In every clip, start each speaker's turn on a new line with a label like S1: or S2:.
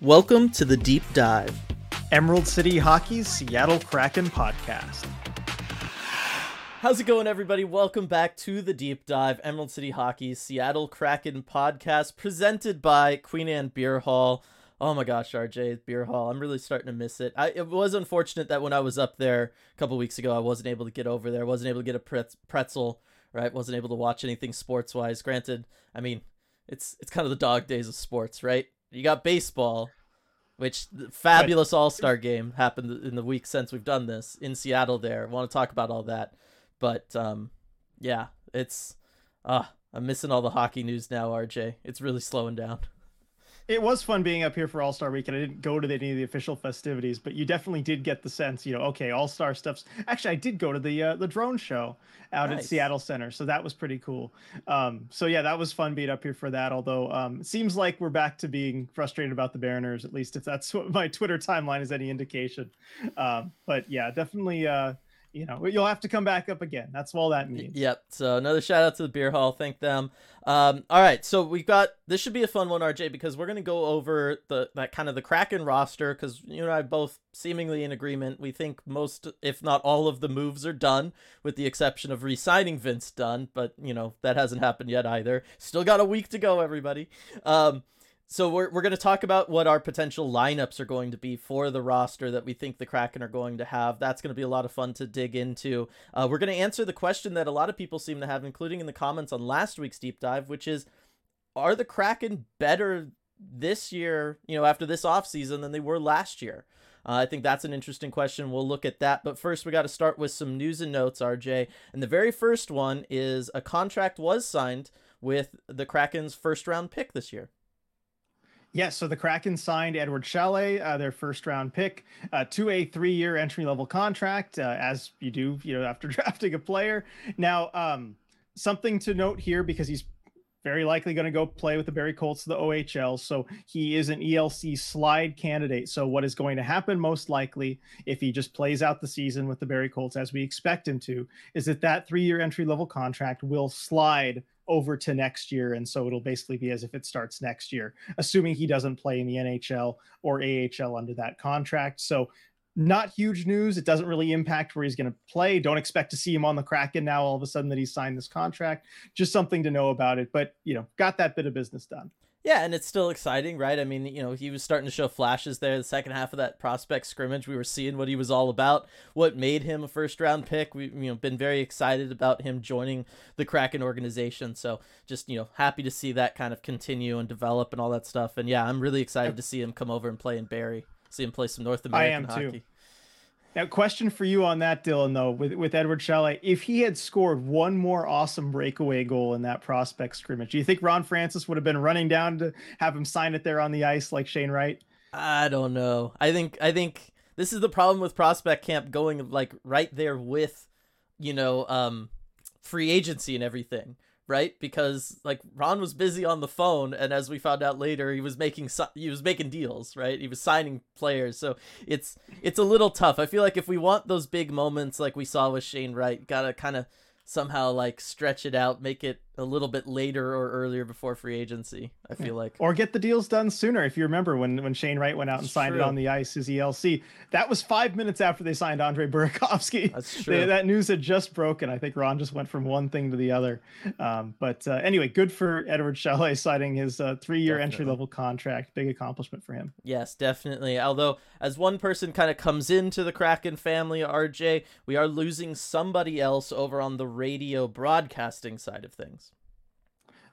S1: Welcome to the Deep Dive,
S2: Emerald City Hockey's Seattle Kraken podcast.
S1: How's it going, everybody? Welcome back to the Deep Dive, Emerald City Hockey's Seattle Kraken podcast, presented by Queen Anne Beer Hall. Oh my gosh, RJ Beer Hall. I'm really starting to miss it. I, it was unfortunate that when I was up there a couple weeks ago, I wasn't able to get over there. I wasn't able to get a pretzel, right? Wasn't able to watch anything sports wise. Granted, I mean, it's it's kind of the dog days of sports, right? You got baseball, which fabulous All Star game happened in the week since we've done this in Seattle. There, want to talk about all that, but um, yeah, it's uh, I'm missing all the hockey news now. RJ, it's really slowing down
S2: it was fun being up here for All Star Weekend. I didn't go to any of the official festivities, but you definitely did get the sense, you know, okay, All Star stuff's. Actually, I did go to the uh, the drone show out nice. at Seattle Center, so that was pretty cool. Um, so yeah, that was fun being up here for that. Although um, it seems like we're back to being frustrated about the Mariners, at least if that's what my Twitter timeline is any indication. Um, but yeah, definitely. Uh, you know, you'll have to come back up again. That's all that means.
S1: Yep. So another shout out to the beer hall. Thank them. Um, all right. So we've got this should be a fun one, RJ, because we're gonna go over the that kind of the Kraken roster because you and I both seemingly in agreement. We think most, if not all, of the moves are done, with the exception of re-signing Vince Dunn. But you know that hasn't happened yet either. Still got a week to go, everybody. Um, so we're we're going to talk about what our potential lineups are going to be for the roster that we think the Kraken are going to have. That's going to be a lot of fun to dig into. Uh, we're going to answer the question that a lot of people seem to have, including in the comments on last week's deep dive, which is, are the Kraken better this year? You know, after this offseason than they were last year. Uh, I think that's an interesting question. We'll look at that. But first, we got to start with some news and notes, RJ. And the very first one is a contract was signed with the Kraken's first round pick this year.
S2: Yes, so the Kraken signed Edward Šale, uh, their first round pick, uh, to a three year entry level contract, uh, as you do, you know, after drafting a player. Now, um, something to note here because he's very likely going to go play with the Barrie Colts to the OHL. So he is an ELC slide candidate. So what is going to happen most likely if he just plays out the season with the Barrie Colts as we expect him to is that that three year entry level contract will slide over to next year. And so it'll basically be as if it starts next year, assuming he doesn't play in the NHL or AHL under that contract. So not huge news. It doesn't really impact where he's going to play. Don't expect to see him on the Kraken now all of a sudden that he's signed this contract. Just something to know about it. But, you know, got that bit of business done.
S1: Yeah, and it's still exciting, right? I mean, you know, he was starting to show flashes there. The second half of that prospect scrimmage, we were seeing what he was all about, what made him a first round pick. We've you know been very excited about him joining the Kraken organization. So just you know happy to see that kind of continue and develop and all that stuff. And yeah, I'm really excited to see him come over and play in Barrie. See him play some North American I hockey. Too.
S2: Now, question for you on that, Dylan, though, with, with Eduard Šale. If he had scored one more awesome breakaway goal in that prospect scrimmage, do you think Ron Francis would have been running down to have him sign it there on the ice like Shane Wright?
S1: I don't know. I think I think this is the problem with prospect camp going like right there with, you know, um, free agency and everything right? Because like Ron was busy on the phone, and as we found out later, he was making he was making deals, right? He was signing players, so it's it's a little tough. I feel like if we want those big moments like we saw with Shane Wright, gotta kind of somehow like stretch it out, make it a little bit later or earlier before free agency. I feel like,
S2: or get the deals done sooner. If you remember when when Shane Wright went out and signed true. it on the ice, his ELC, that was five minutes after they signed Andre Burakovsky.
S1: That's true.
S2: They, that news had just broken. I think Ron just went from one thing to the other. Um, but uh, anyway, good for Edward Šale signing his uh, three year entry level contract. Big accomplishment for him.
S1: Yes, definitely. Although, as one person kind of comes into the Kraken family, RJ, we are losing somebody else over on the radio broadcasting side of things.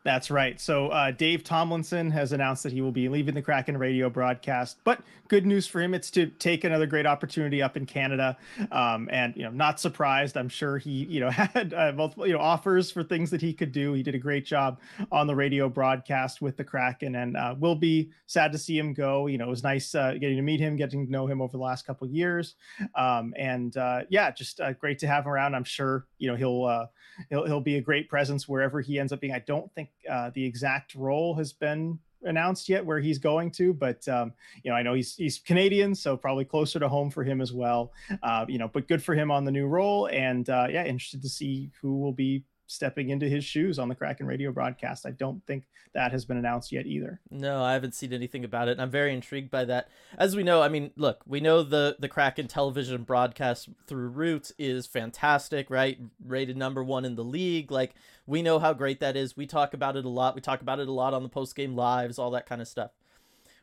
S2: That's right. So uh, Dave Tomlinson has announced that he will be leaving the Kraken radio broadcast. But good news for him, it's to take another great opportunity up in Canada. Um, and you know, not surprised. I'm sure he you know had uh, multiple you know offers for things that he could do. He did a great job on the radio broadcast with the Kraken, and uh, will be sad to see him go. You know, it was nice uh, getting to meet him, getting to know him over the last couple of years. Um, and uh, yeah, just uh, great to have him around. I'm sure you know he'll he'll he'll be a great presence wherever he ends up being. I don't think uh, the exact role has been announced yet where he's going to, but um, you know, I know he's he's Canadian, so probably closer to home for him as well. Uh, you know, but good for him on the new role, and uh, yeah, interested to see who will be stepping into his shoes on the Kraken radio broadcast. I don't think that has been announced yet either.
S1: No, I haven't seen anything about it. I'm very intrigued by that. As we know, I mean, look, we know the the Kraken television broadcast through Roots is fantastic, right? Rated number one in the league. Like we know how great that is. We talk about it a lot. We talk about it a lot on the post game lives, all that kind of stuff.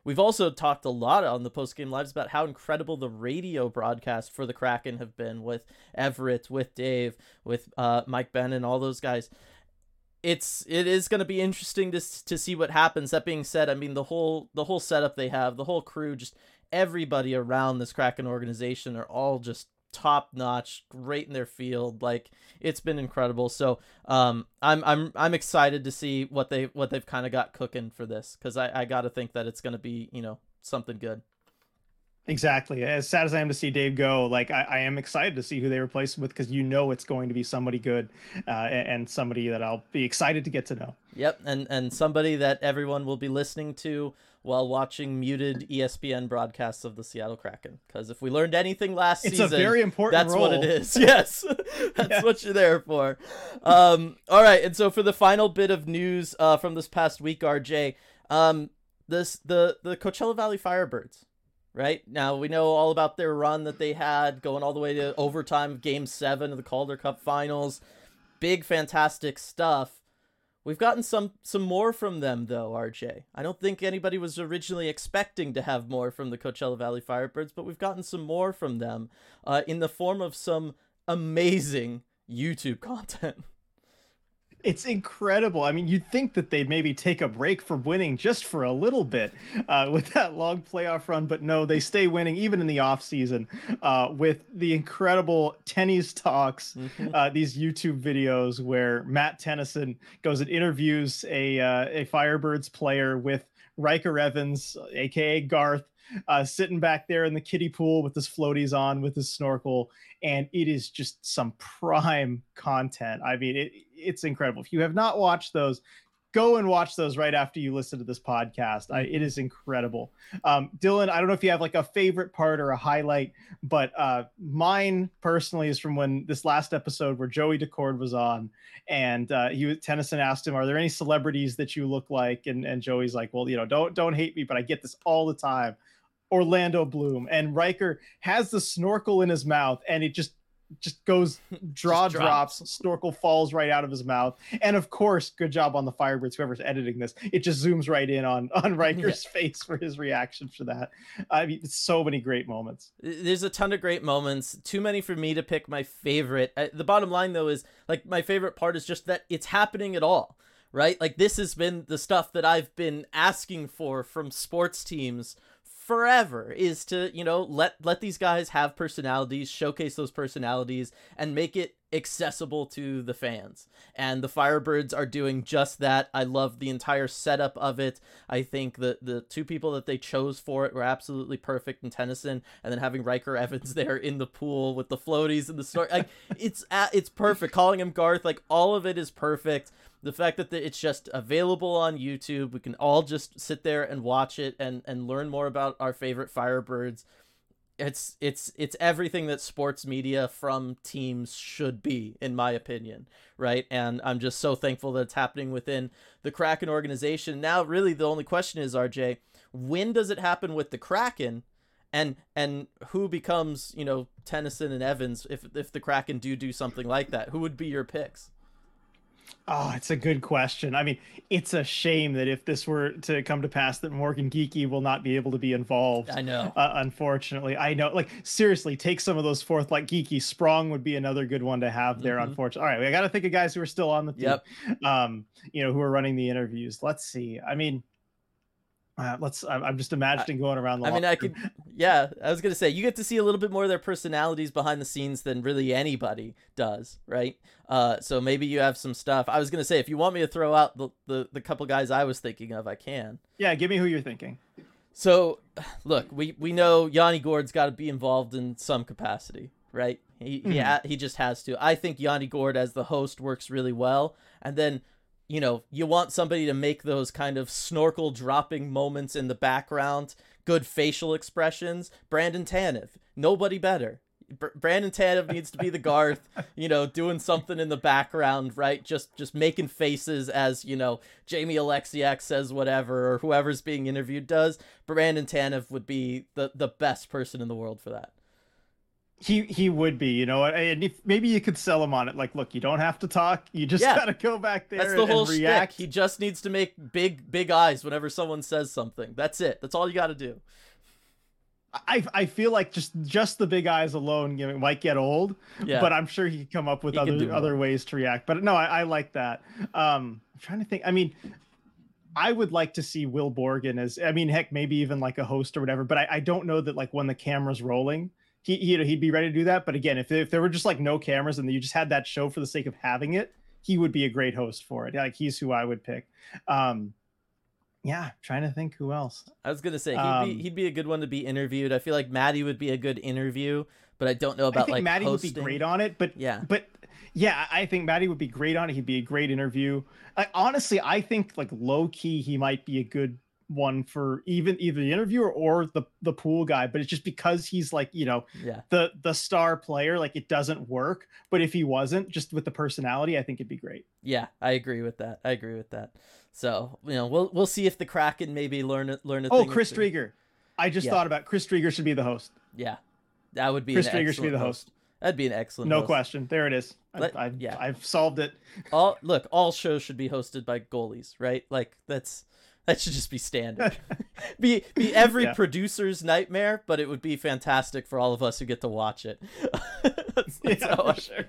S1: We've also talked a lot on the post game lives about how incredible the radio broadcast for the Kraken have been with Everett, with Dave, with uh, Mike Ben, and all those guys it's it is going to be interesting to to see what happens. That being said, I mean the whole the whole setup they have, the whole crew, just everybody around this Kraken organization are all just top notch, great in their field. Like it's been incredible. So um, I'm I'm I'm excited to see what they what they've kind of got cooking for this because I I got to think that it's going to be you know something good.
S2: Exactly. As sad as I am to see Dave go, like I, I am excited to see who they replace him with because you know it's going to be somebody good uh, and somebody that I'll be excited to get to know.
S1: Yep, and and somebody that everyone will be listening to while watching muted ESPN broadcasts of the Seattle Kraken. Because if we learned anything last
S2: it's
S1: season,
S2: a very important.
S1: That's
S2: role.
S1: what it is. Yes, that's yeah. what you're there for. Um, all right, and so for the final bit of news uh, from this past week, RJ, um, this the the Coachella Valley Firebirds right? Now we know all about their run that they had going all the way to overtime game seven of the Calder Cup finals. Big fantastic stuff. We've gotten some some more from them though, RJ. I don't think anybody was originally expecting to have more from the Coachella Valley Firebirds, but we've gotten some more from them uh, in the form of some amazing YouTube content.
S2: It's incredible. I mean, you'd think that they'd maybe take a break from winning just for a little bit uh, with that long playoff run, but no, they stay winning even in the off season uh, with the incredible tennis talks, mm-hmm. uh, these YouTube videos where Matt Tennyson goes and interviews a uh, a Firebirds player with Ryker Evans, aka Garth, uh, sitting back there in the kiddie pool with his floaties on, with his snorkel, and it is just some prime content. I mean, it, it's incredible. If you have not watched those, go and watch those right after you listen to this podcast. I, it is incredible. Um, Dylan, I don't know if you have like a favorite part or a highlight, but uh, mine personally is from when this last episode where Joey Daccord was on, and uh, he Tennyson asked him, "Are there any celebrities that you look like?" And and Joey's like, "Well, you know, don't don't hate me, but I get this all the time." Orlando Bloom, and Ryker has the snorkel in his mouth, and it just just goes draw just drops. drops. snorkel falls right out of his mouth and of course good job on the firebirds whoever's editing this it just zooms right in on on Ryker's yeah. face for his reaction for that i mean so many great moments
S1: there's a ton of great moments too many for me to pick my favorite the bottom line though is like my favorite part is just that it's happening at all right like this has been the stuff that i've been asking for from sports teams forever is to you know let let these guys have personalities showcase those personalities and make it accessible to the fans. And the firebirds are doing just that. I love the entire setup of it. I think the the two people that they chose for it were absolutely perfect in tennyson and then having Ryker evans there in the pool with the floaties and the story like it's it's perfect. Calling him garth like all of it is perfect the fact that it's just available on YouTube, we can all just sit there and watch it and and learn more about our favorite Firebirds. It's it's it's everything that sports media from teams should be, in my opinion, right? And I'm just so thankful that it's happening within the Kraken organization. Now, really, the only question is, RJ, when does it happen with the Kraken? and and who becomes you know Tennyson and Evans if if the Kraken do do something like that? Who would be your picks?
S2: Oh, it's a good question. I mean, it's a shame that if this were to come to pass, that Morgan Geekie will not be able to be involved.
S1: I know.
S2: Uh, unfortunately, I know. Like seriously, take some of those fourth like Geekie Sprong would be another good one to have there. Mm-hmm. Unfortunately, all right, I got to think of guys who are still on the team. Yep. Um, you know, who are running the interviews. Let's see. I mean, uh, let's. I'm just imagining going around.
S1: I mean, I could. Yeah, I was gonna say you get to see a little bit more of their personalities behind the scenes than really anybody does, right? Uh, so maybe you have some stuff. I was gonna say if you want me to throw out the the, the couple guys I was thinking of, I can.
S2: Yeah, give me who you're thinking.
S1: So, look, we we know Yanni Gourde's got to be involved in some capacity, right? He mm-hmm. he, he just has to. I think Yanni Gourde as the host works really well, and then you know, you want somebody to make those kind of snorkel dropping moments in the background, good facial expressions. Brandon Tanev, nobody better. Brandon Tanev needs to be the Garth, you know, doing something in the background, right? Just just making faces as you know Jamie Oleksiak says whatever or whoever's being interviewed does. Brandon Tanev would be the the best person in the world for that.
S2: He he would be, you know, and if, maybe you could sell him on it. Like, look, you don't have to talk. You just yeah. gotta go back there.
S1: That's the
S2: and,
S1: whole
S2: and react.
S1: Shtick. He just needs to make big big eyes whenever someone says something. That's it. That's all you got to do.
S2: I I feel like just just the big eyes alone you know, might get old, yeah. but I'm sure he could come up with he other other ways to react. But no, I, I like that. Um, I'm trying to think. I mean, I would like to see Will Borgen as I mean, heck, maybe even like a host or whatever. But I, I don't know that like when the camera's rolling, he he'd, he'd be ready to do that. But again, if if there were just like no cameras and you just had that show for the sake of having it, he would be a great host for it. Like he's who I would pick. Um, yeah, trying to think who else.
S1: I was gonna say he'd um, be he'd be a good one to be interviewed. I feel like Maddie would be a good interview, but I don't know about I think like
S2: Maddie
S1: hosting.
S2: would be great on it. But yeah, but yeah, I think Maddie would be great on it. He'd be a great interview. I, honestly, I think like low key he might be a good one for even either the interviewer or the the pool guy but it's just because he's like you know
S1: yeah
S2: the the star player like it doesn't work but if he wasn't just with the personality i think it'd be great
S1: yeah i agree with that i agree with that so you know we'll we'll see if the kraken maybe learn it learn a
S2: oh chris Driedger i just yeah. thought about chris Driedger should be the host
S1: yeah that would be
S2: chris Driedger should be the host. host.
S1: That'd be an excellent.
S2: No
S1: host.
S2: question. There it is. Let, I've, I've, yeah. I've solved it.
S1: All look. All shows should be hosted by goalies, right? Like that's that should just be standard. be be every yeah. producer's nightmare, but it would be fantastic for all of us who get to watch it. that's, that's yeah, sure.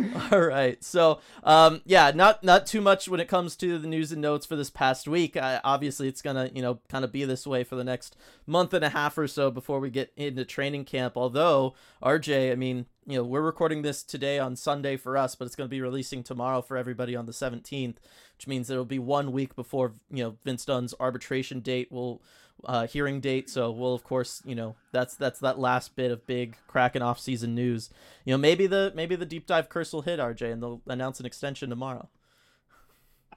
S1: All right. So, um, yeah, not not too much when it comes to the news and notes for this past week. Uh, obviously, it's gonna you know kind of be this way for the next month and a half or so before we get into training camp. Although RJ, I mean, you know, we're recording this today on Sunday for us, but it's going to be releasing tomorrow for everybody on the 17th, which means it'll be one week before you know Vince Dunn's arbitration date will uh, hearing date. So we'll of course, you know, that's that's that last bit of big Kraken off season news. You know, maybe the maybe the deep dive curse will hit RJ, and they'll announce an extension tomorrow.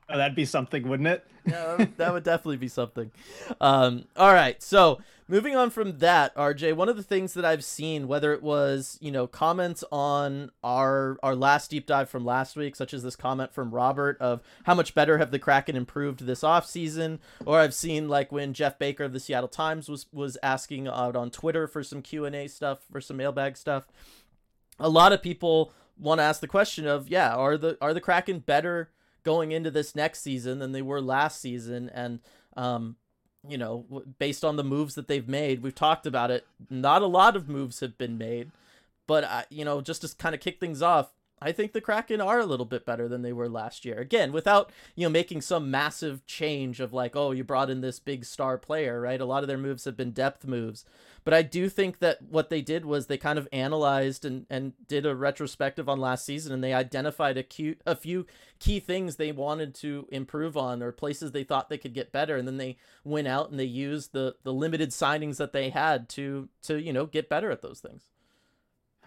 S2: Oh, that'd be something, wouldn't it?
S1: yeah, that would definitely be something. Um, all right, so moving on from that, RJ, one of the things that I've seen, whether it was you know comments on our our last deep dive from last week, such as this comment from Robert of how much better have the Kraken improved this off season, or I've seen like when Jeff Baker of the Seattle Times was was asking out on Twitter for some Q and A stuff, for some mailbag stuff. A lot of people want to ask the question of yeah, are the are the Kraken better? Going into this next season than they were last season. And, um, you know, based on the moves that they've made, we've talked about it. Not a lot of moves have been made, but, uh, you know, just to kind of kick things off, I think the Kraken are a little bit better than they were last year. Again, without, you know, making some massive change of like, oh, you brought in this big star player, right? A lot of their moves have been depth moves. But I do think that what they did was they kind of analyzed and, and did a retrospective on last season and they identified a, cute, a few key things they wanted to improve on or places they thought they could get better. And then they went out and they used the, the limited signings that they had to, to, you know, get better at those things.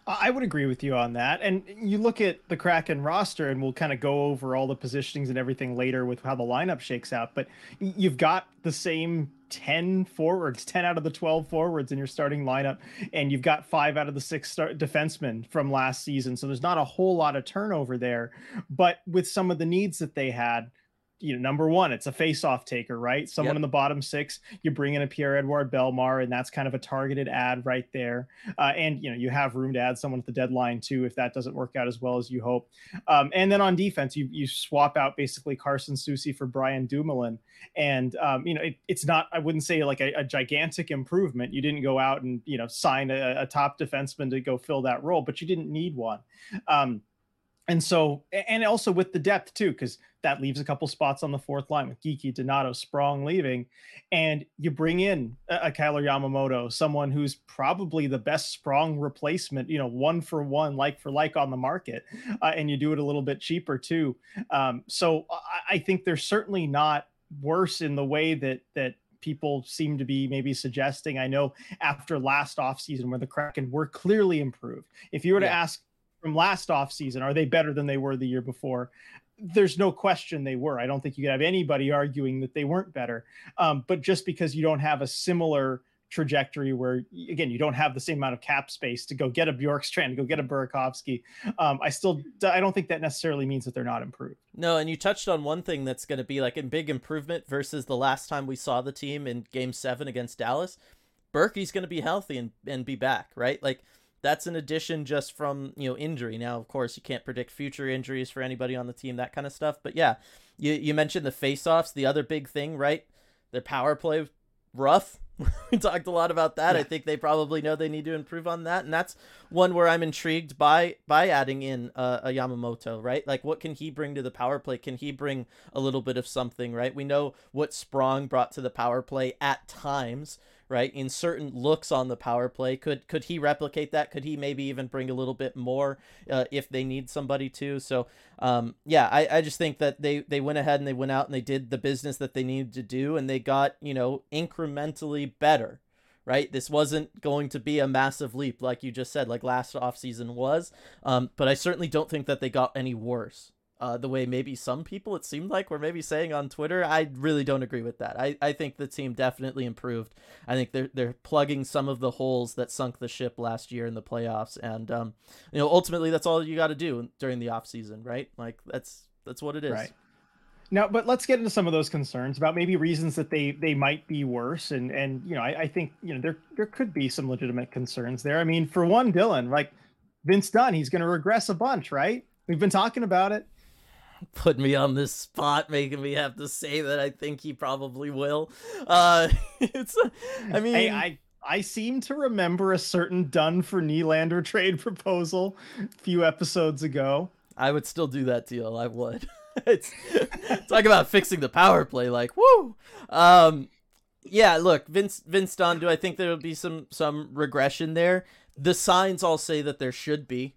S2: I would agree with you on that. And you look at the Kraken roster, and we'll kind of go over all the positionings and everything later with how the lineup shakes out. But you've got the same 10 forwards, 10 out of the 12 forwards in your starting lineup, and you've got five out of the six start defensemen from last season. So there's not a whole lot of turnover there. But with some of the needs that they had, you know, number one, it's a face-off taker, right? Someone yep. in the bottom six, you bring in a Pierre Edward Bellemare, and that's kind of a targeted ad right there. Uh, and you know, you have room to add someone at the deadline too, if that doesn't work out as well as you hope. Um, and then on defense, you you swap out basically Carson Soucy for Brian Dumoulin, and um, you know, it, it's not, I wouldn't say like a, a, gigantic improvement. You didn't go out and you know sign a, a, top defenseman to go fill that role, but you didn't need one. Um, and so, and also with the depth too, because that leaves a couple spots on the fourth line with geekie Donato, Sprong leaving, and you bring in a, a Kailer Yamamoto, someone who's probably the best Sprong replacement, you know, one for one, like for like on the market, uh, and you do it a little bit cheaper too. Um, so I, I think they're certainly not worse in the way that that people seem to be maybe suggesting. I know after last offseason where the Kraken were clearly improved. If you were to yeah. ask from last offseason, are they better than they were the year before? There's no question they were. I don't think you could have anybody arguing that they weren't better. Um, but just because you don't have a similar trajectory where again you don't have the same amount of cap space to go get a Bjorkstrand, to go get a Burakovsky. Um, I still I don't think that necessarily means that they're not improved.
S1: No, and you touched on one thing that's going to be like a big improvement versus the last time we saw the team in Game Seven against Dallas. Berkey's going to be healthy and and be back, right? Like that's an addition just from you know injury. Now, of course, you can't predict future injuries for anybody on the team, that kind of stuff. But yeah, you you mentioned the faceoffs, the other big thing, right? Their power play rough. we talked a lot about that. Yeah. I think they probably know they need to improve on that, and that's one where I'm intrigued by by adding in uh, a Yamamoto. Right, like what can he bring to the power play? Can he bring a little bit of something? Right, we know what Sprong brought to the power play at times right? In certain looks on the power play, could could he replicate that? Could he maybe even bring a little bit more uh, if they need somebody to? So, um, yeah, I, I just think that they they went ahead and they went out and they did the business that they needed to do, and they got you know incrementally better. Right, this wasn't going to be a massive leap, like you just said, like last offseason was. Um, but I certainly don't think that they got any worse uh, the way maybe some people it seemed like were maybe saying on Twitter. I really don't agree with that. I, I think the team definitely improved. I think they're they're plugging some of the holes that sunk the ship last year in the playoffs, and um, you know ultimately that's all you got to do during the off season, right? Like that's that's what it is.
S2: Right. Now, but let's get into some of those concerns about maybe reasons that they they might be worse, and and you know I, I think you know there there could be some legitimate concerns there. I mean, for one, Dylan, like Vince Dunn, he's going to regress a bunch, right? We've been talking about it
S1: put me on this spot, making me have to say that I think he probably will. Uh, it's, I mean,
S2: hey, I I seem to remember a certain Dunn for Nylander trade proposal a few episodes ago.
S1: I would still do that deal. I would. it's talk about fixing the power play, like woo. Um, yeah. Look, Vince Vince Dunn. Do I think there will be some some regression there? The signs all say that there should be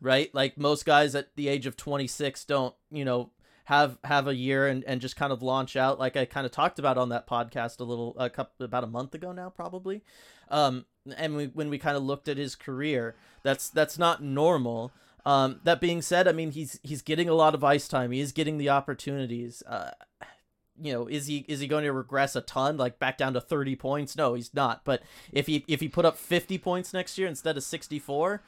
S1: right? Like most guys at the age of 26 don't, you know, have have a year and, and just kind of launch out like I kind of talked about on that podcast a little a couple about a month ago now probably. Um and we, when we kind of looked at his career, that's that's not normal. Um that being said, I mean he's he's getting a lot of ice time. He is getting the opportunities. Uh you know, is he is he going to regress a ton, like back down to 30 points? No, he's not. But if he if he put up 50 points next year instead of 64,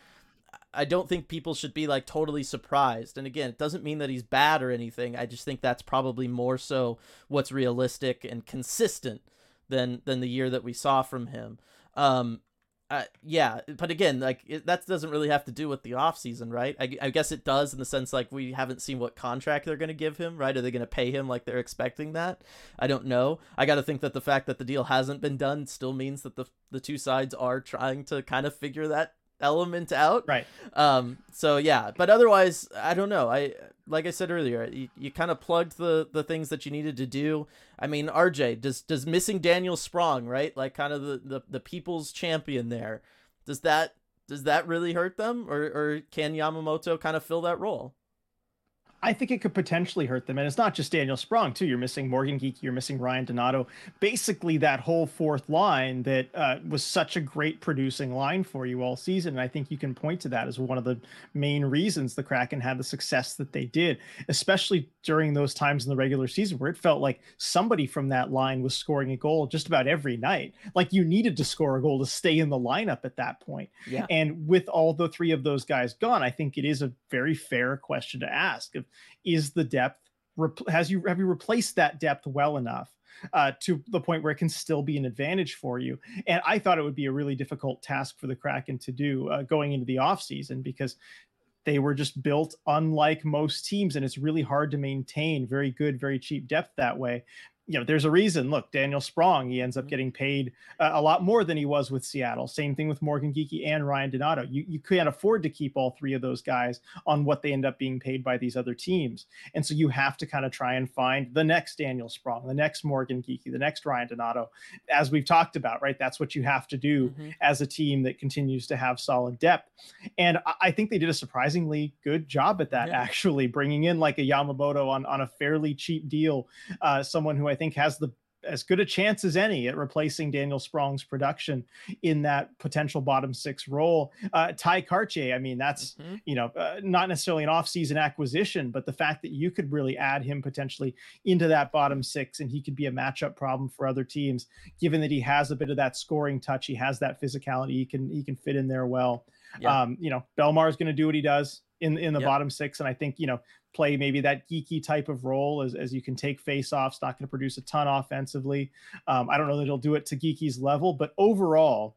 S1: I don't think people should be like totally surprised. And again, it doesn't mean that he's bad or anything. I just think that's probably more so what's realistic and consistent than than the year that we saw from him. Um, uh, yeah, but again, like it, that doesn't really have to do with the off season, right? I, I guess it does in the sense like we haven't seen what contract they're going to give him, right? Are they going to pay him like they're expecting that? I don't know. I got to think that the fact that the deal hasn't been done still means that the the two sides are trying to kind of figure that element out.
S2: Right.
S1: Um. So yeah, but otherwise, I don't know. I like I said earlier, you, you kind of plugged the the things that you needed to do. I mean, RJ does does missing Daniel Sprong, right? Like kind of the the, the people's champion there. Does that does that really hurt them, or or can Yamamoto kind of fill that role?
S2: I think it could potentially hurt them. And it's not just Daniel Sprong, too. You're missing Morgan Geekie, you're missing Ryan Donato. Basically, that whole fourth line that uh, was such a great producing line for you all season. And I think you can point to that as one of the main reasons the Kraken had the success that they did, especially during those times in the regular season where it felt like somebody from that line was scoring a goal just about every night. Like you needed to score a goal to stay in the lineup at that point. Yeah. And with all the three of those guys gone, I think it is a very fair question to ask is the depth has you have you replaced that depth well enough uh, to the point where it can still be an advantage for you. And I thought it would be a really difficult task for the Kraken to do uh, going into the offseason because they were just built unlike most teams, and it's really hard to maintain very good, very cheap depth that way you know, there's a reason. Look, Daniel Sprong, he ends up mm-hmm. getting paid uh, a lot more than he was with Seattle. Same thing with Morgan Geekie and Ryan Donato. You you can't afford to keep all three of those guys on what they end up being paid by these other teams, and so you have to kind of try and find the next Daniel Sprong, the next Morgan Geekie, the next Ryan Donato, as we've talked about. Right, that's what you have to do mm-hmm. as a team that continues to have solid depth, and I, I think they did a surprisingly good job at that. Yeah. Actually, bringing in like a Yamamoto on on a fairly cheap deal, uh, someone who I think has the as good a chance as any at replacing Daniel Sprong's production in that potential bottom six role. Uh, Tye Kartye, I mean, that's mm-hmm. you know uh, not necessarily an offseason acquisition, but the fact that you could really add him potentially into that bottom six, and he could be a matchup problem for other teams, given that he has a bit of that scoring touch, he has that physicality, he can he can fit in there well. Yeah. Um, you know, Bellemare is going to do what he does in in the yep. bottom six, and I think you know play maybe that geekie type of role as, as you can take face-offs, not going to produce a ton offensively. Um, I don't know that he'll do it to geekie's level, but overall,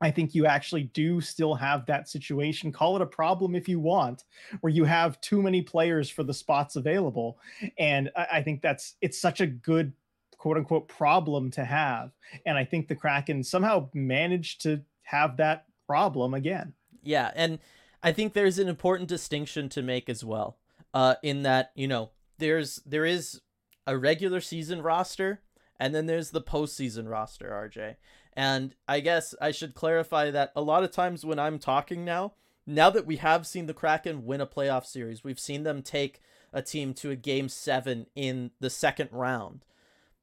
S2: I think you actually do still have that situation. Call it a problem if you want, where you have too many players for the spots available. And I, I think that's it's such a good quote unquote problem to have. And I think the Kraken somehow managed to have that problem again.
S1: Yeah. And I think there's an important distinction to make as well uh, in that you know there's there is a regular season roster and then there's the postseason roster, RJ. And I guess I should clarify that a lot of times when I'm talking now, now that we have seen the Kraken win a playoff series, we've seen them take a team to a game seven in the second round.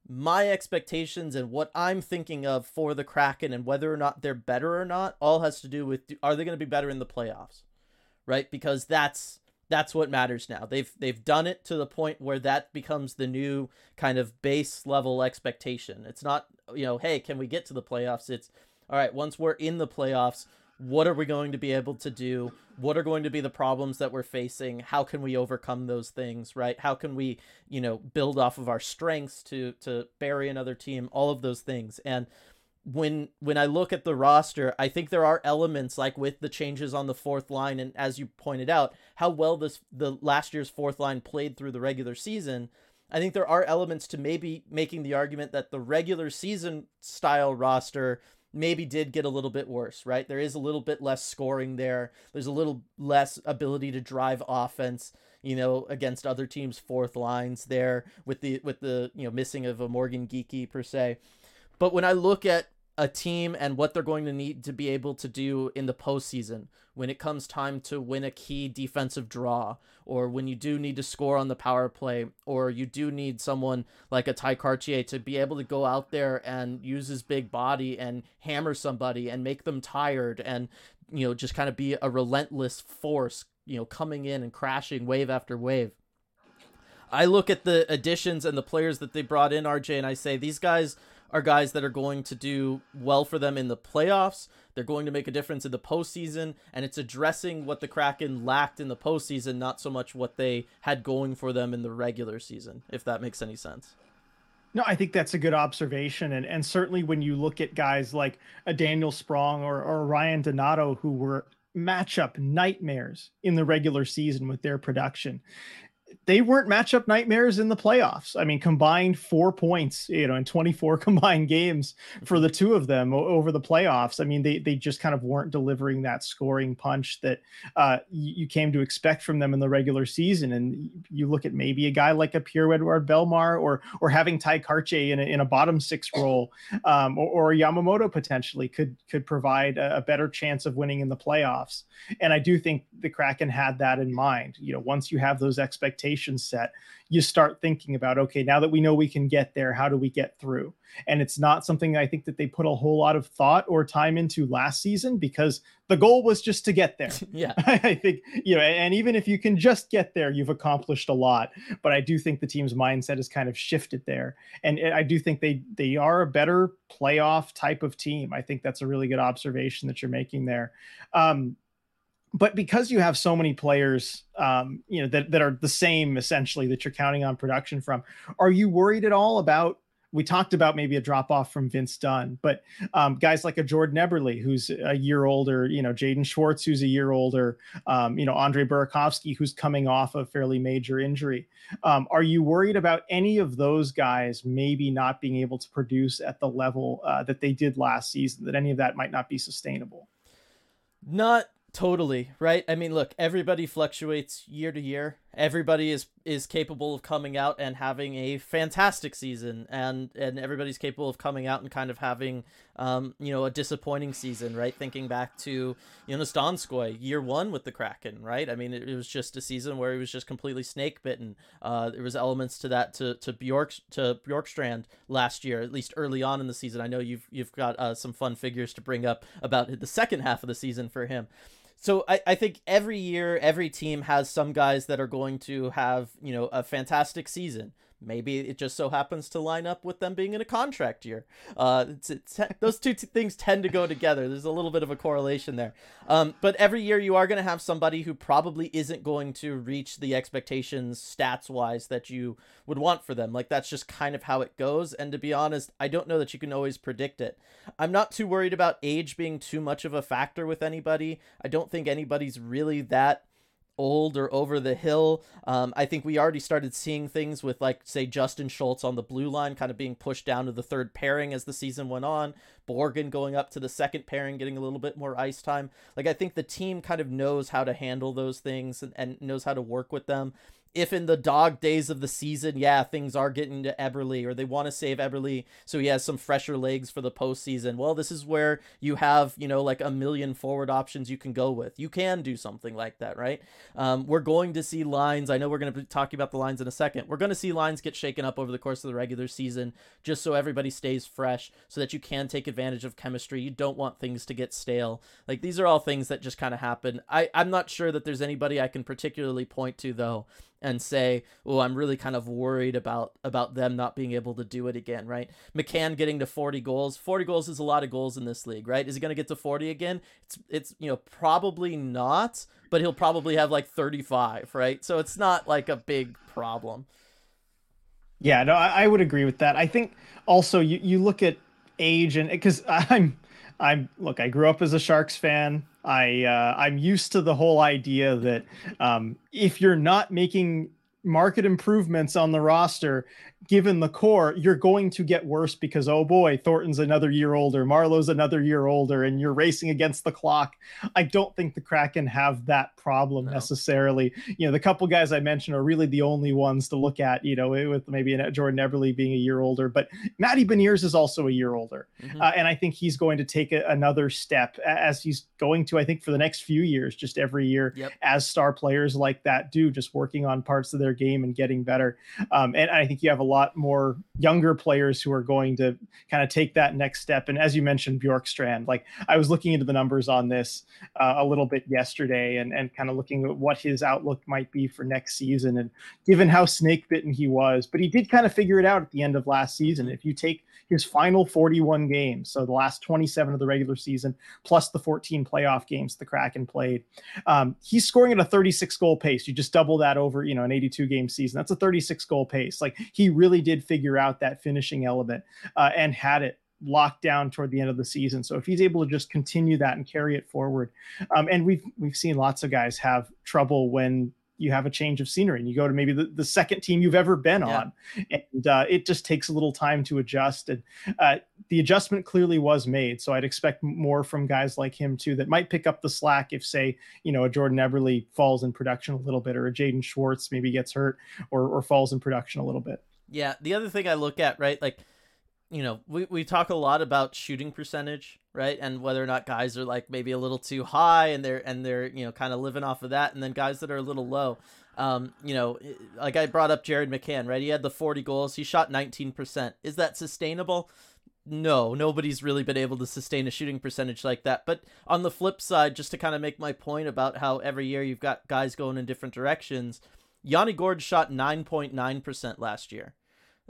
S1: My expectations and what I'm thinking of for the Kraken and whether or not they're better or not all has to do with are they going to be better in the playoffs? Right? Because that's that's what matters now. They've they've done it to the point where that becomes the new kind of base level expectation. It's not, you know, hey, can we get to the playoffs? It's all right, once we're in the playoffs, what are we going to be able to do? What are going to be the problems that we're facing? How can we overcome those things, right? How can we, you know, build off of our strengths to to bury another team? All of those things. And when when I look at the roster, I think there are elements like with the changes on the fourth line, and as you pointed out, how well this the last year's fourth line played through the regular season. I think there are elements to maybe making the argument that the regular season style roster maybe did get a little bit worse, right? There is a little bit less scoring there. There's a little less ability to drive offense, you know, against other teams' fourth lines there with the with the, you know, missing of a Morgan Geekie per se. But when I look at a team and what they're going to need to be able to do in the postseason when it comes time to win a key defensive draw, or when you do need to score on the power play, or you do need someone like a Tye Kartye to be able to go out there and use his big body and hammer somebody and make them tired and you know just kind of be a relentless force, you know, coming in and crashing wave after wave. I look at the additions and the players that they brought in, RJ, and I say these guys are guys that are going to do well for them in the playoffs. They're going to make a difference in the postseason, and it's addressing what the Kraken lacked in the postseason, not so much what they had going for them in the regular season, if that makes any sense.
S2: No, I think that's a good observation. And and certainly when you look at guys like a Daniel Sprong or, or Ryan Donato who were matchup nightmares in the regular season with their production they weren't matchup nightmares in the playoffs. I mean, combined four points, you know, in 24 combined games for the two of them over the playoffs. I mean, they they just kind of weren't delivering that scoring punch that uh, you, came to expect from them in the regular season. And you look at maybe a guy like a Pierre-Edouard Bellemare or or having Tye Kartye in a, in a bottom six role, um, or, or, Yamamoto potentially could could provide a, a better chance of winning in the playoffs. And I do think the Kraken had that in mind. You know, once you have those expectations expectations set, you start thinking about, okay, now that we know we can get there, how do we get through? And it's not something I think that they put a whole lot of thought or time into last season because the goal was just to get there.
S1: yeah.
S2: I think, you know, and even if you can just get there, you've accomplished a lot. But I do think the team's mindset has kind of shifted there. And I do think they they are a better playoff type of team. I think that's a really good observation that you're making there. Um, but because you have so many players um, you know that, that are the same essentially that you're counting on production from are you worried at all about we talked about maybe a drop off from Vince Dunn, but um, guys like a Jordan Eberle, who's a year older, you know, Jaden Schwartz, who's a year older, um, you know, Andre Burakovsky, who's coming off a fairly major injury. Um, are you worried about any of those guys maybe not being able to produce at the level uh, that they did last season, that any of that might not be sustainable?
S1: Not Totally, right? I mean, look, everybody fluctuates year to year, everybody is is capable of coming out and having a fantastic season and and everybody's capable of coming out and kind of having um you know a disappointing season right? Thinking back to Joonas Donskoi year 1 with the Kraken right? I mean it, it was just a season where he was just completely snake bitten. Uh there was elements to that to to Bjork to Bjorkstrand last year at least early on in the season. I know you've you've got uh, some fun figures to bring up about the second half of the season for him so I, I think every year every team has some guys that are going to have you know a fantastic season maybe it just so happens to line up with them being in a contract year. Uh it's, it's those two t- things tend to go together. There's a little bit of a correlation there. Um but every year you are going to have somebody who probably isn't going to reach the expectations stats wise that you would want for them. Like that's just kind of how it goes. And to be honest i don't know that you can always predict it. I'm not too worried about age being too much of a factor with anybody. I don't think anybody's really that old or over the hill. Um, I think we already started seeing things with, like, say, Justin Schultz on the blue line kind of being pushed down to the third pairing as the season went on. Borgen going up to the second pairing, getting a little bit more ice time. Like, I think the team kind of knows how to handle those things and, and knows how to work with them if in the dog days of the season, yeah, things are getting to Eberle or they want to save Eberle so he has some fresher legs for the postseason. Well, this is where you have, you know, like a million forward options you can go with. You can do something like that, right? Um, we're going to see lines. I know we're going to be talking about the lines in a second. We're going to see lines get shaken up over the course of the regular season just so everybody stays fresh so that you can take advantage of chemistry. You don't want things to get stale. Like these are all things that just kind of happen. I, I'm not sure that there's anybody I can particularly point to though and say, "Oh, I'm really kind of worried about about them not being able to do it again." Right? McCann getting to 40 goals. 40 goals is a lot of goals in this league, right? Is he going to get to 40 again? It's it's you know probably not, but he'll probably have like 35, right? So it's not like a big problem.
S2: Yeah, no, I, I would agree with that. I think also you you look at age and because I'm I'm look, I grew up as a Sharks fan. I uh, I'm used to the whole idea that um, if you're not making market improvements on the roster, given the core, you're going to get worse because oh boy, Thornton's another year older, Marleau's another year older, and you're racing against the clock. I don't think the Kraken have that problem no. necessarily. You know, the couple guys I mentioned are really the only ones to look at. You know, with maybe Jordan Eberle being a year older, but Matty Beniers is also a year older, mm-hmm. uh, and I think he's going to take a, another step as he's going to. I think for the next few years, just every year, yep. as star players like that do, just working on parts of their game and getting better. Um, and I think you have a lot more younger players who are going to kind of take that next step. And as you mentioned, Bjorkstrand, like I was looking into the numbers on this uh, a little bit yesterday and, and kind of looking at what his outlook might be for next season. And given how snake bitten he was, but he did kind of figure it out at the end of last season. If you take his final 41 games, so the last 27 of the regular season, plus the 14 playoff games the Kraken played, um, he's scoring at a 36 goal pace. You just double that over, you know, an 82 game season. That's a 36 goal pace. Like he really did figure out that finishing element uh, and had it locked down toward the end of the season. So if he's able to just continue that and carry it forward, um, and we've we've seen lots of guys have trouble when you have a change of scenery and you go to maybe the, the second team you've ever been yeah. on and uh, it just takes a little time to adjust and uh, the adjustment clearly was made so i'd expect more from guys like him too that might pick up the slack if say you know a jordan eberle falls in production a little bit or a jaden schwartz maybe gets hurt or, or falls in production a little bit
S1: yeah the other thing i look at right like you know, we, we talk a lot about shooting percentage, right? And whether or not guys are like maybe a little too high and they're and they're, you know, kind of living off of that and then guys that are a little low. Um, you know, like I brought up Jared McCann, right? He had the 40 goals, he shot 19%. Is that sustainable? No, nobody's really been able to sustain a shooting percentage like that. But on the flip side, just to kind of make my point about how every year you've got guys going in different directions, Yanni Gourde shot 9.9% last year.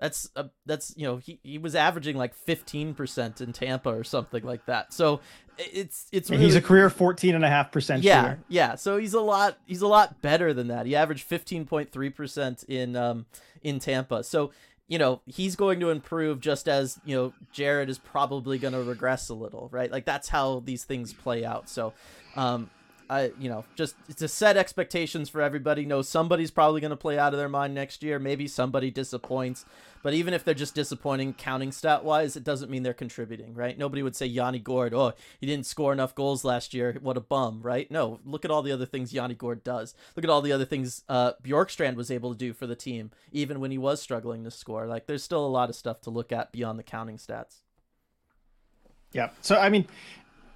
S1: That's a, that's you know he, he was averaging like 15% in Tampa or something like that. So it's it's
S2: really, he's a career 14 and a half percent
S1: yeah
S2: shooter.
S1: yeah. So he's a lot he's a lot better than that. He averaged 15.3% in um in Tampa. So you know he's going to improve just as you know Jared is probably going to regress a little right? Like that's how these things play out. So um I you know just to set expectations for everybody. Know somebody's probably going to play out of their mind next year. Maybe somebody disappoints, but even if they're just disappointing counting stat wise, it doesn't mean they're contributing, right? Nobody would say Yanni Gourde, oh, he didn't score enough goals last year. What a bum, right? No, look at all the other things Yanni Gourde does. Look at all the other things uh, Bjorkstrand was able to do for the team, even when he was struggling to score. Like there's still a lot of stuff to look at beyond the counting stats.
S2: Yeah. So I mean,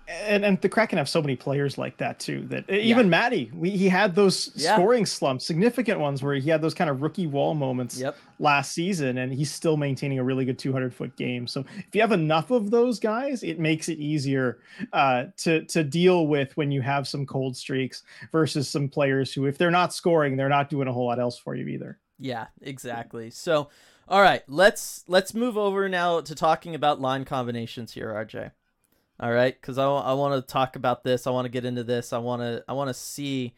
S2: and and the Kraken have so many players like that too. That even yeah. Matty, we, he had those yeah. scoring slumps, significant ones where he had those kind of rookie wall moments
S1: yep.
S2: last season, and he's still maintaining a really good 200 foot game. So if you have enough of those guys, it makes it easier uh, to to deal with when you have some cold streaks versus some players who, if they're not scoring, they're not doing a whole lot else for you either.
S1: Yeah, exactly. So. All right, let's let's move over now to talking about line combinations here, RJ. All right, because I, I want to talk about this. I want to get into this. I want to I want to see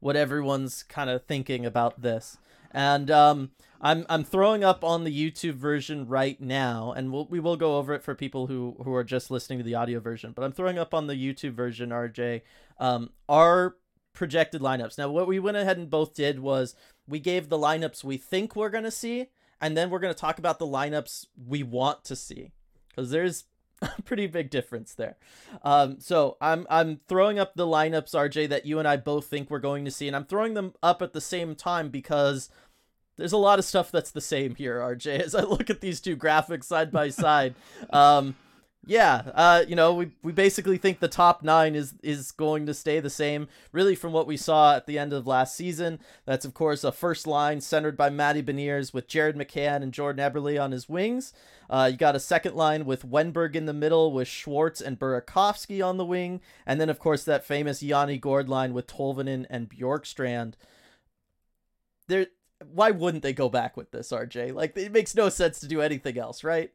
S1: what everyone's kind of thinking about this. And um, I'm I'm throwing up on the YouTube version right now, and we'll, we will go over it for people who who are just listening to the audio version. But I'm throwing up on the YouTube version, RJ, um, our projected lineups. Now, what we went ahead and both did was we gave the lineups we think we're gonna see, and then we're gonna talk about the lineups we want to see, because there's pretty big difference there. Um, so I'm I'm throwing up the lineups, RJ, that you and I both think we're going to see, and I'm throwing them up at the same time because there's a lot of stuff that's the same here, RJ. As I look at these two graphics side by side, um, yeah, uh, you know, we we basically think the top nine is is going to stay the same, really, from what we saw at the end of last season. That's of course a first line centered by Matty Beniers with Jared McCann and Jordan Eberle on his wings. Uh, you got a second line with Wennberg in the middle, with Schwartz and Burakovsky on the wing, and then of course that famous Yanni Gourde line with Tolvanen and Bjorkstrand. There, why wouldn't they go back with this, RJ? Like it makes no sense to do anything else, right?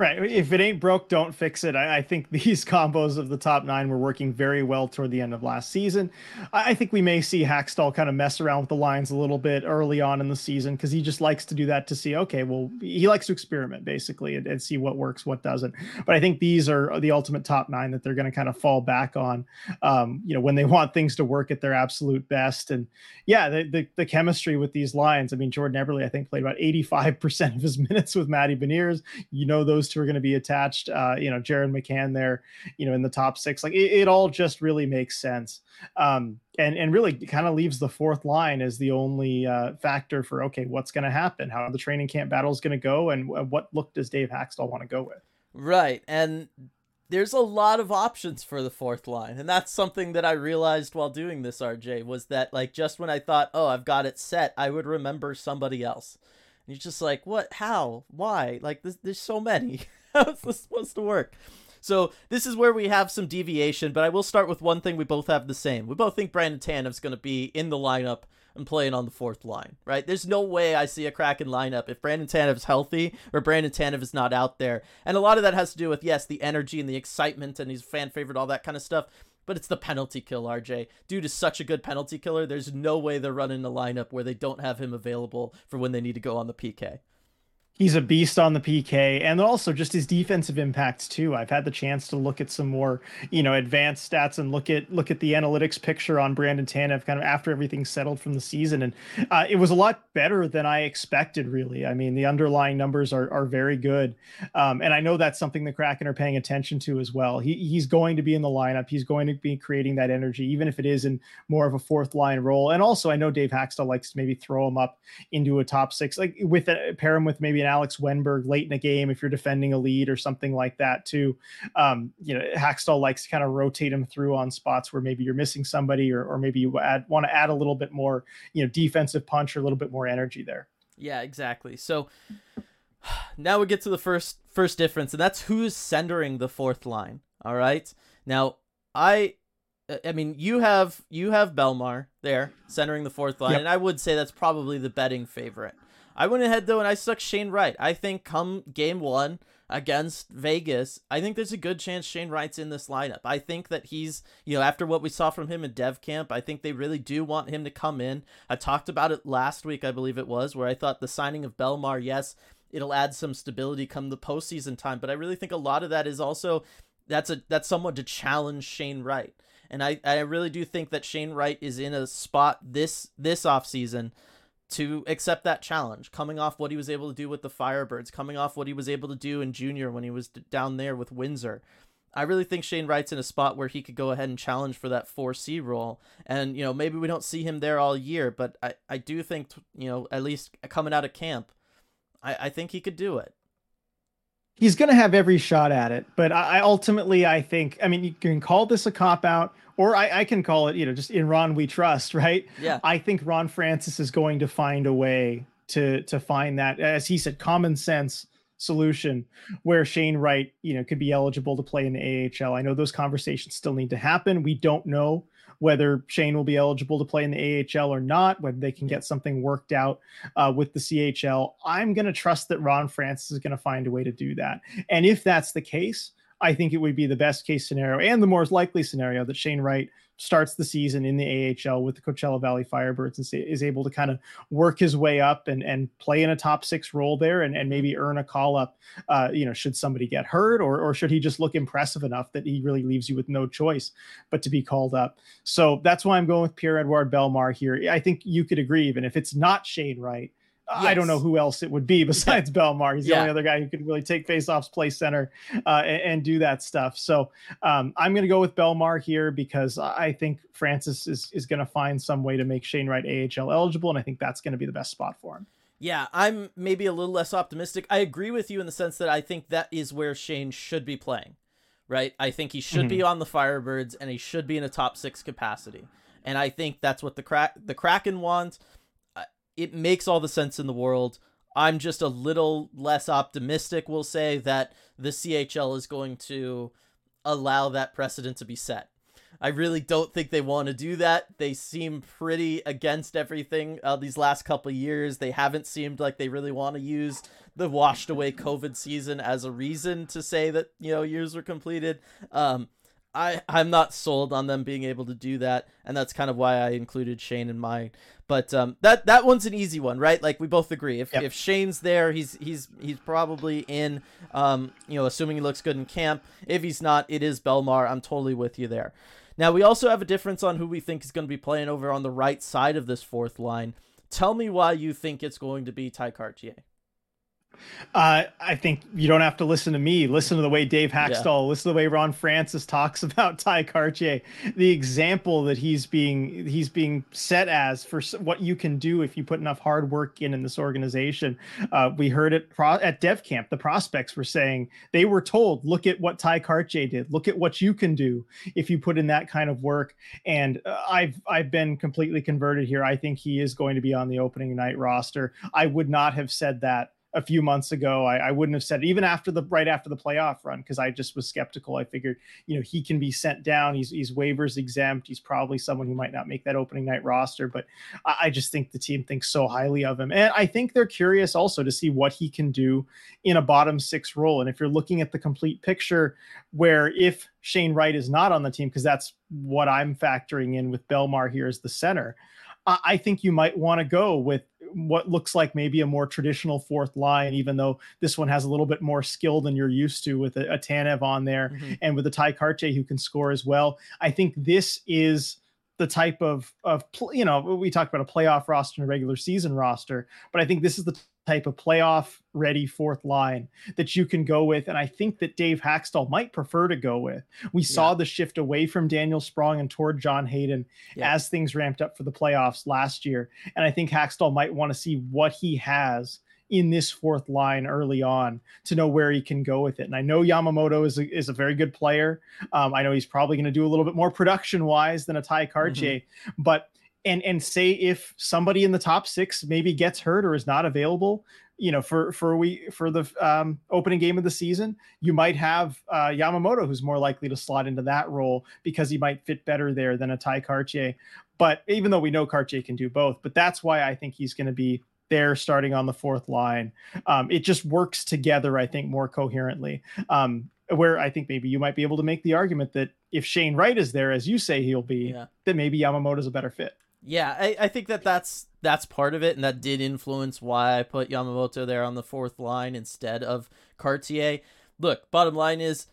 S2: Right. If it ain't broke, don't fix it. I, I, think these combos of the top nine were working very well toward the end of last season. I, I think we may see Hakstol kind of mess around with the lines a little bit early on in the season because he just likes to do that to see, okay, well, he likes to experiment basically and, and, see what works, what doesn't. But I think these are the ultimate top nine that they're going to kind of fall back on, um, you know, when they want things to work at their absolute best. And yeah, the, the, the chemistry with these lines. I mean, Jordan Eberle, I think, played about 85% of his minutes with Matty Beniers. You know, those two are going to be attached. Uh, you know, Jared McCann there, you know, in the top six. Like it, it all just really makes sense. Um, and and really kind of leaves the fourth line as the only uh, factor for okay, what's going to happen? How the training camp battle is going to go, and what look does Dave Hakstol want to go with?
S1: Right, and there's a lot of options for the fourth line and that's something that i realized while doing this rj was that like just when i thought oh i've got it set i would remember somebody else you're just like, what? How? Why? Like, this, there's so many. How is this supposed to work? So this is where we have some deviation, but I will start with one thing we both have the same. We both think Brandon Tanev's going to be in the lineup and playing on the fourth line, right? There's no way I see a Kraken lineup if Brandon Tanev's healthy or Brandon Tanev is not out there. And a lot of that has to do with, yes, the energy and the excitement and he's fan favorite, all that kind of stuff but it's the penalty kill, RJ. Dude is such a good penalty killer. There's no way they're running a lineup where they don't have him available for when they need to go on the PK
S2: he's a beast on the PK and also just his defensive impacts too. I've had the chance to look at some more, you know, advanced stats and look at look at the analytics picture on Brandon Tanev kind of after everything settled from the season, and uh, it was a lot better than I expected. Really, I mean, the underlying numbers are are very good, um, and I know that's something the Kraken are paying attention to as well. He he's going to be in the lineup. He's going to be creating that energy, even if it is in more of a fourth line role. And also, I know Dave Hakstol likes to maybe throw him up into a top six, like with a, pair him with maybe an Alex Wennberg late in a game if you're defending a lead or something like that too. Um, you know, Hakstol likes to kind of rotate him through on spots where maybe you're missing somebody or, or maybe you add, want to add a little bit more, you know, defensive punch or a little bit more energy there.
S1: Yeah, exactly. So now we get to the first first difference, and that's who's centering the fourth line. All right. Now I I mean, you have you have Bellemare there centering the fourth line, yep. and I would say that's probably the betting favorite. I went ahead though and I stuck Shane Wright. I think come game one against Vegas, I think there's a good chance Shane Wright's in this lineup. I think that he's, you know, after what we saw from him in Dev Camp, I think they really do want him to come in. I talked about it last week, I believe it was, where I thought the signing of Bellemare, yes, it'll add some stability come the postseason time, but I really think a lot of that is also that's a that's someone to challenge Shane Wright. And I, I really do think that Shane Wright is in a spot this this offseason to accept that challenge, coming off what he was able to do with the Firebirds, coming off what he was able to do in junior when he was down there with Windsor. I really think Shane Wright's in a spot where he could go ahead and challenge for that 4C role. And, you know, maybe we don't see him there all year, but I, I do think, you know, at least coming out of camp, I, I think he could do it.
S2: He's going to have every shot at it. But I, ultimately, I think, I mean, you can call this a cop out, or I, I can call it, you know, just in Ron we trust, right?
S1: Yeah.
S2: I think Ron Francis is going to find a way to to find that, as he said, common sense solution where Shane Wright, you know, could be eligible to play in the AHL. I know those conversations still need to happen. We don't know whether Shane will be eligible to play in the AHL or not, whether they can get something worked out uh, with the CHL. I'm going to trust that Ron Francis is going to find a way to do that. And if that's the case, I think it would be the best case scenario and the more likely scenario that Shane Wright starts the season in the AHL with the Coachella Valley Firebirds and is able to kind of work his way up and, and play in a top six role there and, and maybe earn a call up, uh, you know, should somebody get hurt or, or should he just look impressive enough that he really leaves you with no choice but to be called up. So that's why I'm going with Pierre-Edouard Bellemare here. I think you could agree, even if it's not Shane Wright, Yes. I don't know who else it would be besides Bellemare. He's the yeah. only other guy who could really take faceoffs, play center, uh, and, and, do that stuff. So um, I'm going to go with Bellemare here because I think Francis is is going to find some way to make Shane Wright AHL eligible, and I think that's going to be the best spot for him.
S1: Yeah, I'm maybe a little less optimistic. I agree with you in the sense that I think that is where Shane should be playing. Right? I think he should mm-hmm. be on the Firebirds and he should be in a top six capacity. And I think that's what the crack the Kraken want it makes all the sense in the world. I'm just a little less optimistic, we'll say, that the CHL is going to allow that precedent to be set. I really don't think they want to do that. They seem pretty against everything uh, these last couple years. They haven't seemed like they really want to use the washed away COVID season as a reason to say that you know years were completed. Um, I I'm not sold on them being able to do that, and that's kind of why I included Shane in mine. But um, that that one's an easy one, right? Like we both agree. If, yep. if Shane's there, he's he's he's probably in. Um, you know, assuming he looks good in camp. If he's not, it is Bellemare. I'm totally with you there. Now we also have a difference on who we think is going to be playing over on the right side of this fourth line. Tell me why you think it's going to be Tye Kartye.
S2: Uh, I think you don't have to listen to me. Listen to the way Dave Hakstol, yeah. listen to the way Ron Francis talks about Tye Kartye, the example that he's being he's being set as for what you can do if you put enough hard work in in this organization. Uh, we heard it pro- at Dev Camp. The prospects were saying they were told, "Look at what Tye Kartye did. Look at what you can do if you put in that kind of work." And uh, I've I've been completely converted here. I think he is going to be on the opening night roster. I would not have said that a few months ago. I, I, wouldn't have said even after the right after the playoff run because I just was skeptical. I figured, you know, he can be sent down. He's he's waivers exempt. He's probably someone who might not make that opening night roster. But I, I just think the team thinks so highly of him, and I think they're curious also to see what he can do in a bottom six role. And if you're looking at the complete picture, where if Shane Wright is not on the team, because that's what I'm factoring in with Bellemare here as the center. I think you might want to go with what looks like maybe a more traditional fourth line, even though this one has a little bit more skill than you're used to with a, a Tanev on there mm-hmm. and with a Tye Kartye who can score as well. I think this is the type of of you know we talked about a playoff roster and a regular season roster, but I think this is the type of playoff ready fourth line that you can go with. And I think that Dave Hakstol might prefer to go with. We saw yeah. the shift away from Daniel Sprong and toward John Hayden yeah. as things ramped up for the playoffs last year. And I think Hakstol might want to see what he has in this fourth line early on to know where he can go with it. And I know Yamamoto is a, is a very good player. Um, I know he's probably going to do a little bit more production wise than a Tye Kartye, mm-hmm. but and and say if somebody in the top six maybe gets hurt or is not available you know for for we for the um, opening game of the season you might have uh, yamamoto who's more likely to slot into that role because he might fit better there than a Tye Kartye but even though we know Kartye can do both but that's why i think he's going to be there starting on the fourth line um, it just works together i think more coherently um, where I think maybe you might be able to make the argument that if Shane Wright is there, as you say he'll be, yeah. then maybe Yamamoto's a better fit.
S1: Yeah, I, I think that that's that's part of it, and that did influence why I put Yamamoto there on the fourth line instead of Kartye. Look, bottom line is,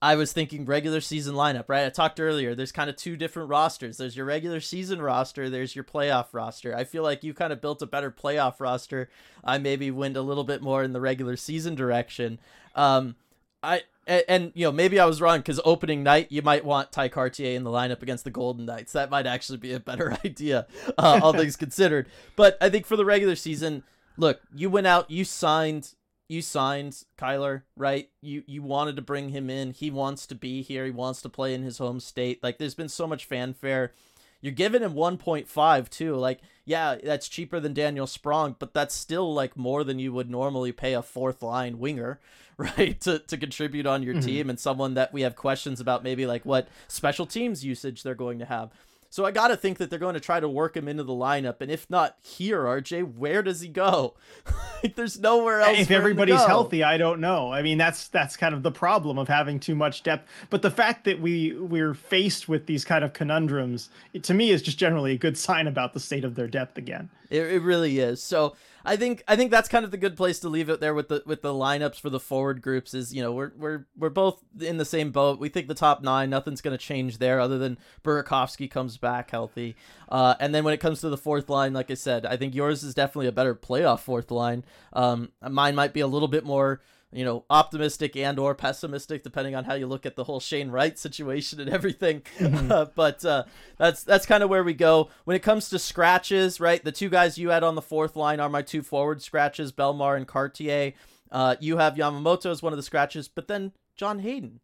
S1: I was thinking regular season lineup, right? I talked earlier. There's kind of two different rosters. There's your regular season roster. There's your playoff roster. I feel like you kind of built a better playoff roster. I maybe went a little bit more in the regular season direction. Um, I and, and, you know maybe I was wrong because opening night you might want Tye Kartye in the lineup against the Golden Knights. That might actually be a better idea, uh, all things considered. But I think for the regular season, look, you went out, you signed, you signed Kailer, right? You you wanted to bring him in. He wants to be here. He wants to play in his home state. Like there's been so much fanfare. You're giving him 1.5 too. Like yeah, that's cheaper than Daniel Sprong, but that's still like more than you would normally pay a fourth line winger, right? To to contribute on your mm-hmm. team and someone that we have questions about maybe like what special teams usage they're going to have. So I got to think that they're going to try to work him into the lineup. And if not here, RJ, where does he go? like, there's nowhere else.
S2: If everybody's healthy, I don't know. I mean, that's that's kind of the problem of having too much depth. But the fact that we we're faced with these kind of conundrums, it, to me, is just generally a good sign about the state of their depth again.
S1: It, it really is. So I think I think that's kind of the good place to leave it there with the with the lineups for the forward groups is you know we're we're we're both in the same boat. We think the top nine nothing's going to change there other than Burakovsky comes back healthy. Uh, and then when it comes to the fourth line, like I said, I think yours is definitely a better playoff fourth line. Um, mine might be a little bit more you know optimistic and or pessimistic depending on how you look at the whole Shane Wright situation and everything. Mm-hmm. uh, but uh, that's that's kind of where we go. When it comes to scratches right the two guys you had on the fourth line are my two forward scratches Bellemare and Kartye. Uh, you have Yamamoto as one of the scratches but then John Hayden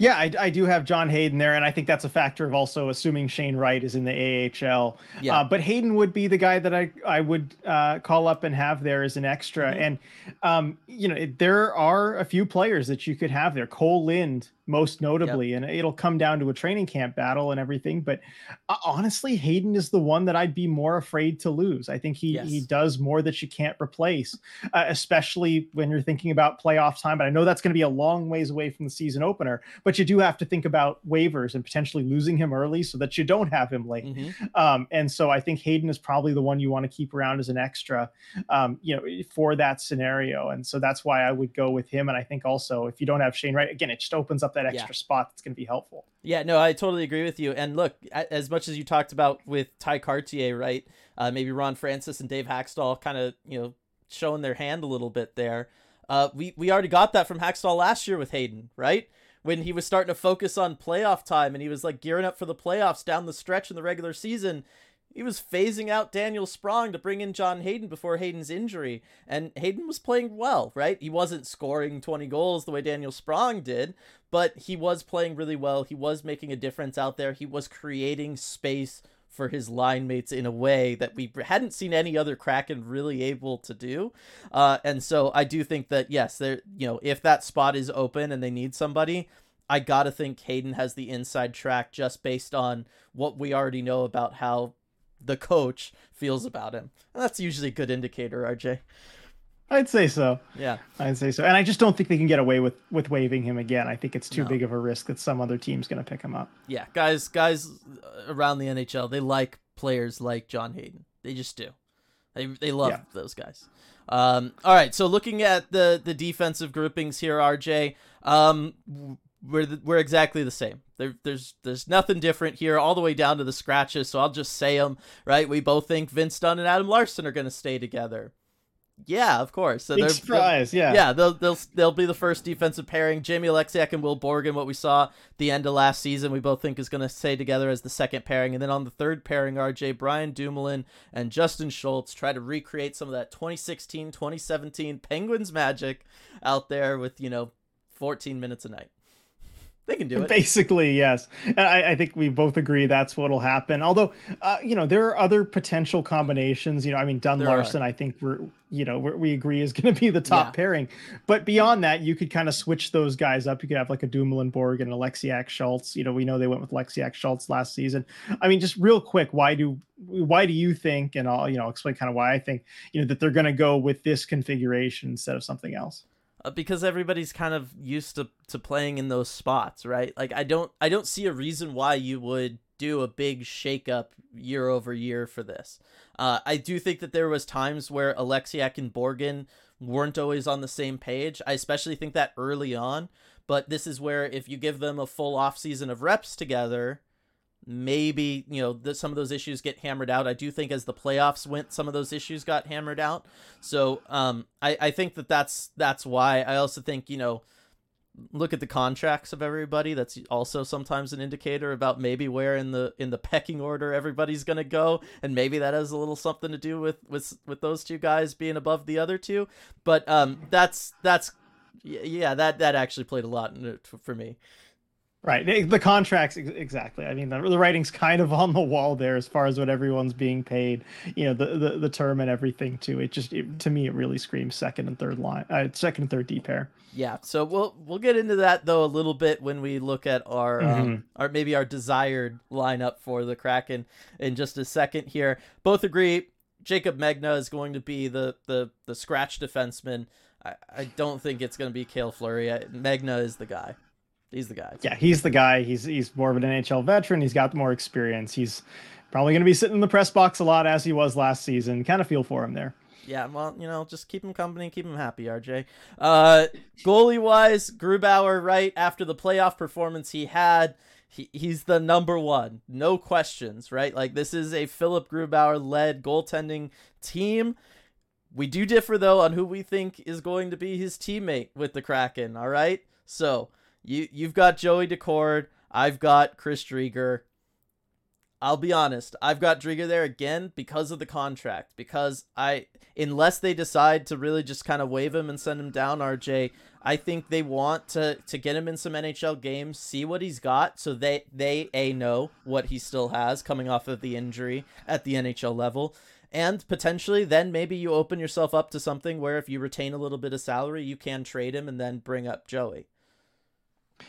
S2: yeah, I, I, do have John Hayden there, and I think that's a factor of also assuming Shane Wright is in the AHL. Yeah. Uh, but Hayden would be the guy that I I would uh, call up and have there as an extra. Mm-hmm. And um, you know, it, there are a few players that you could have there. Cole Lind most notably. Yep. And it'll come down to a training camp battle and everything. But uh, honestly, Hayden is the one that I'd be more afraid to lose. I think he yes. he does more that you can't replace, uh, especially when you're thinking about playoff time. But I know that's going to be a long ways away from the season opener. But you do have to think about waivers and potentially losing him early so that you don't have him late. Mm-hmm. Um, and so I think Hayden is probably the one you want to keep around as an extra, um, you know, for that scenario. And so that's why I would go with him. And I think also if you don't have Shane Wright, again, it just opens up that that extra yeah. spot that's going to be helpful.
S1: Yeah, no, I totally agree with you. And look, as much as you talked about with Tye Kartye, right? Uh, maybe Ron Francis and Dave Hakstol kind of, you know, showing their hand a little bit there. Uh, we, we already got that from Hakstol last year with Hayden, right? When he was starting to focus on playoff time and he was like gearing up for the playoffs down the stretch in the regular season he was phasing out Daniel Sprong to bring in John Hayden before Hayden's injury, and Hayden was playing well, right? He wasn't scoring 20 goals the way Daniel Sprong did, but he was playing really well. He was making a difference out there. He was creating space for his line mates in a way that we hadn't seen any other Kraken really able to do. Uh, and so I do think that yes, there you know if that spot is open and they need somebody, I gotta think Hayden has the inside track just based on what we already know about how the coach feels about him. And that's usually a good indicator, RJ.
S2: I'd say so.
S1: Yeah,
S2: I'd say so. And I just don't think they can get away with with waiving him again. I think it's too no. big of a risk that some other team's going to pick him up.
S1: Yeah, guys, guys around the NHL, they like players like John Hayden. They just do. They they love yeah. those guys. Um, all right, so looking at the the defensive groupings here, RJ, um, we're the, we're exactly the same. There, there's there's nothing different here, all the way down to the scratches. So I'll just say them right. We both think Vince Dunn and Adam Larsson are going to stay together. Yeah, of course.
S2: So Big surprise. Yeah,
S1: yeah. They'll they'll they'll be the first defensive pairing. Jamie Oleksiak and Will Borgen. What we saw the end of last season, we both think is going to stay together as the second pairing, and then on the third pairing, RJ Brian Dumoulin and Justin Schultz try to recreate some of that 2016 2017 Penguins magic out there with you know 14 minutes a night. They can do it.
S2: Basically, yes. I, I, think we both agree that's what'll happen. Although, uh, you know, there are other potential combinations. You know, I mean, Dunn Larsson, I think we're, you know, we're, we agree is going to be the top yeah. pairing. But beyond that, you could kind of switch those guys up. You could have like a Dumoulin Borgen Oleksiak Schultz. You know, we know they went with Oleksiak Schultz last season. I mean, just real quick, why do why do you think, and I'll you know explain kind of why I think, you know, that they're going to go with this configuration instead of something else?
S1: Uh, because everybody's kind of used to to playing in those spots, right? Like I don't I don't see a reason why you would do a big shakeup year over year for this. Uh, I do think that there was times where Oleksiak and Borgen weren't always on the same page. I especially think that early on, but this is where if you give them a full off season of reps together, maybe you know the, some of those issues get hammered out. I do think as the playoffs went, some of those issues got hammered out. So um, I I think that that's that's why. I also think you know look at the contracts of everybody that's also sometimes an indicator about maybe where in the in the pecking order everybody's going to go and maybe that has a little something to do with with with those two guys being above the other two but um that's that's yeah that that actually played a lot for me
S2: Right. The contracts, exactly. I mean, the, the writing's kind of on the wall there as far as what everyone's being paid, you know, the, the, the term and everything too. It just, it, to me, it really screams second and third line, uh, second and third D pair.
S1: Yeah. So we'll, we'll get into that though a little bit when we look at our, um, mm-hmm. um, our, maybe our desired lineup for the Kraken in just a second here. Both agree Jacob Megna is going to be the, the, the scratch defenseman. I, I don't think it's going to be Cale Fleury. Megna is the guy. He's the guy.
S2: Yeah, he's the guy. He's he's more of an NHL veteran. He's got more experience. He's probably going to be sitting in the press box a lot as he was last season. Kind of feel for him there.
S1: Yeah, well, you know, just keep him company, keep him happy, RJ. Uh, goalie wise, Grubauer, right after the playoff performance he had, he, he's the number one, no questions, right? Like this is a Philipp Grubauer led goaltending team. We do differ though on who we think is going to be his teammate with the Kraken. All right, so you you've got Joey Daccord. I've got Chris Driedger. I'll be honest, I've got Driedger there again because of the contract. Because I, unless they decide to really just kind of wave him and send him down, RJ, I think they want to to get him in some NHL games, see what he's got, so they they a know what he still has coming off of the injury at the NHL level, and potentially then maybe you open yourself up to something where if you retain a little bit of salary, you can trade him and then bring up Joey.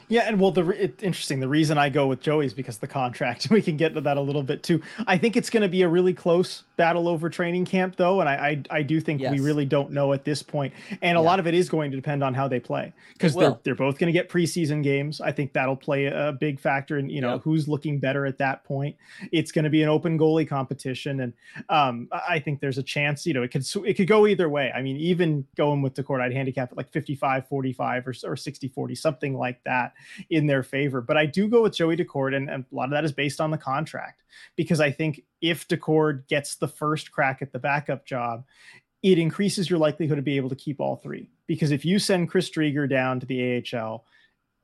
S2: Yeah, and well, the it, interesting. The reason I go with Joey is because the contract. We can get to that a little bit too. I think it's going to be a really close battle over training camp, though, and I I, I do think yes. we really don't know at this point. And yeah. a lot of it is going to depend on how they play because they're they're both going to get preseason games. I think that'll play a big factor in you know yep. who's looking better at that point. It's going to be an open goalie competition, and um, I think there's a chance. You know, it could it could go either way. I mean, even going with Daccord, I'd handicap it like 55 45 or, or 60 40, something like that that in their favor. But I do go with Joey Daccord, and, and a lot of that is based on the contract because I think if Daccord gets the first crack at the backup job, it increases your likelihood to be able to keep all three. Because if you send Chris Driedger down to the AHL,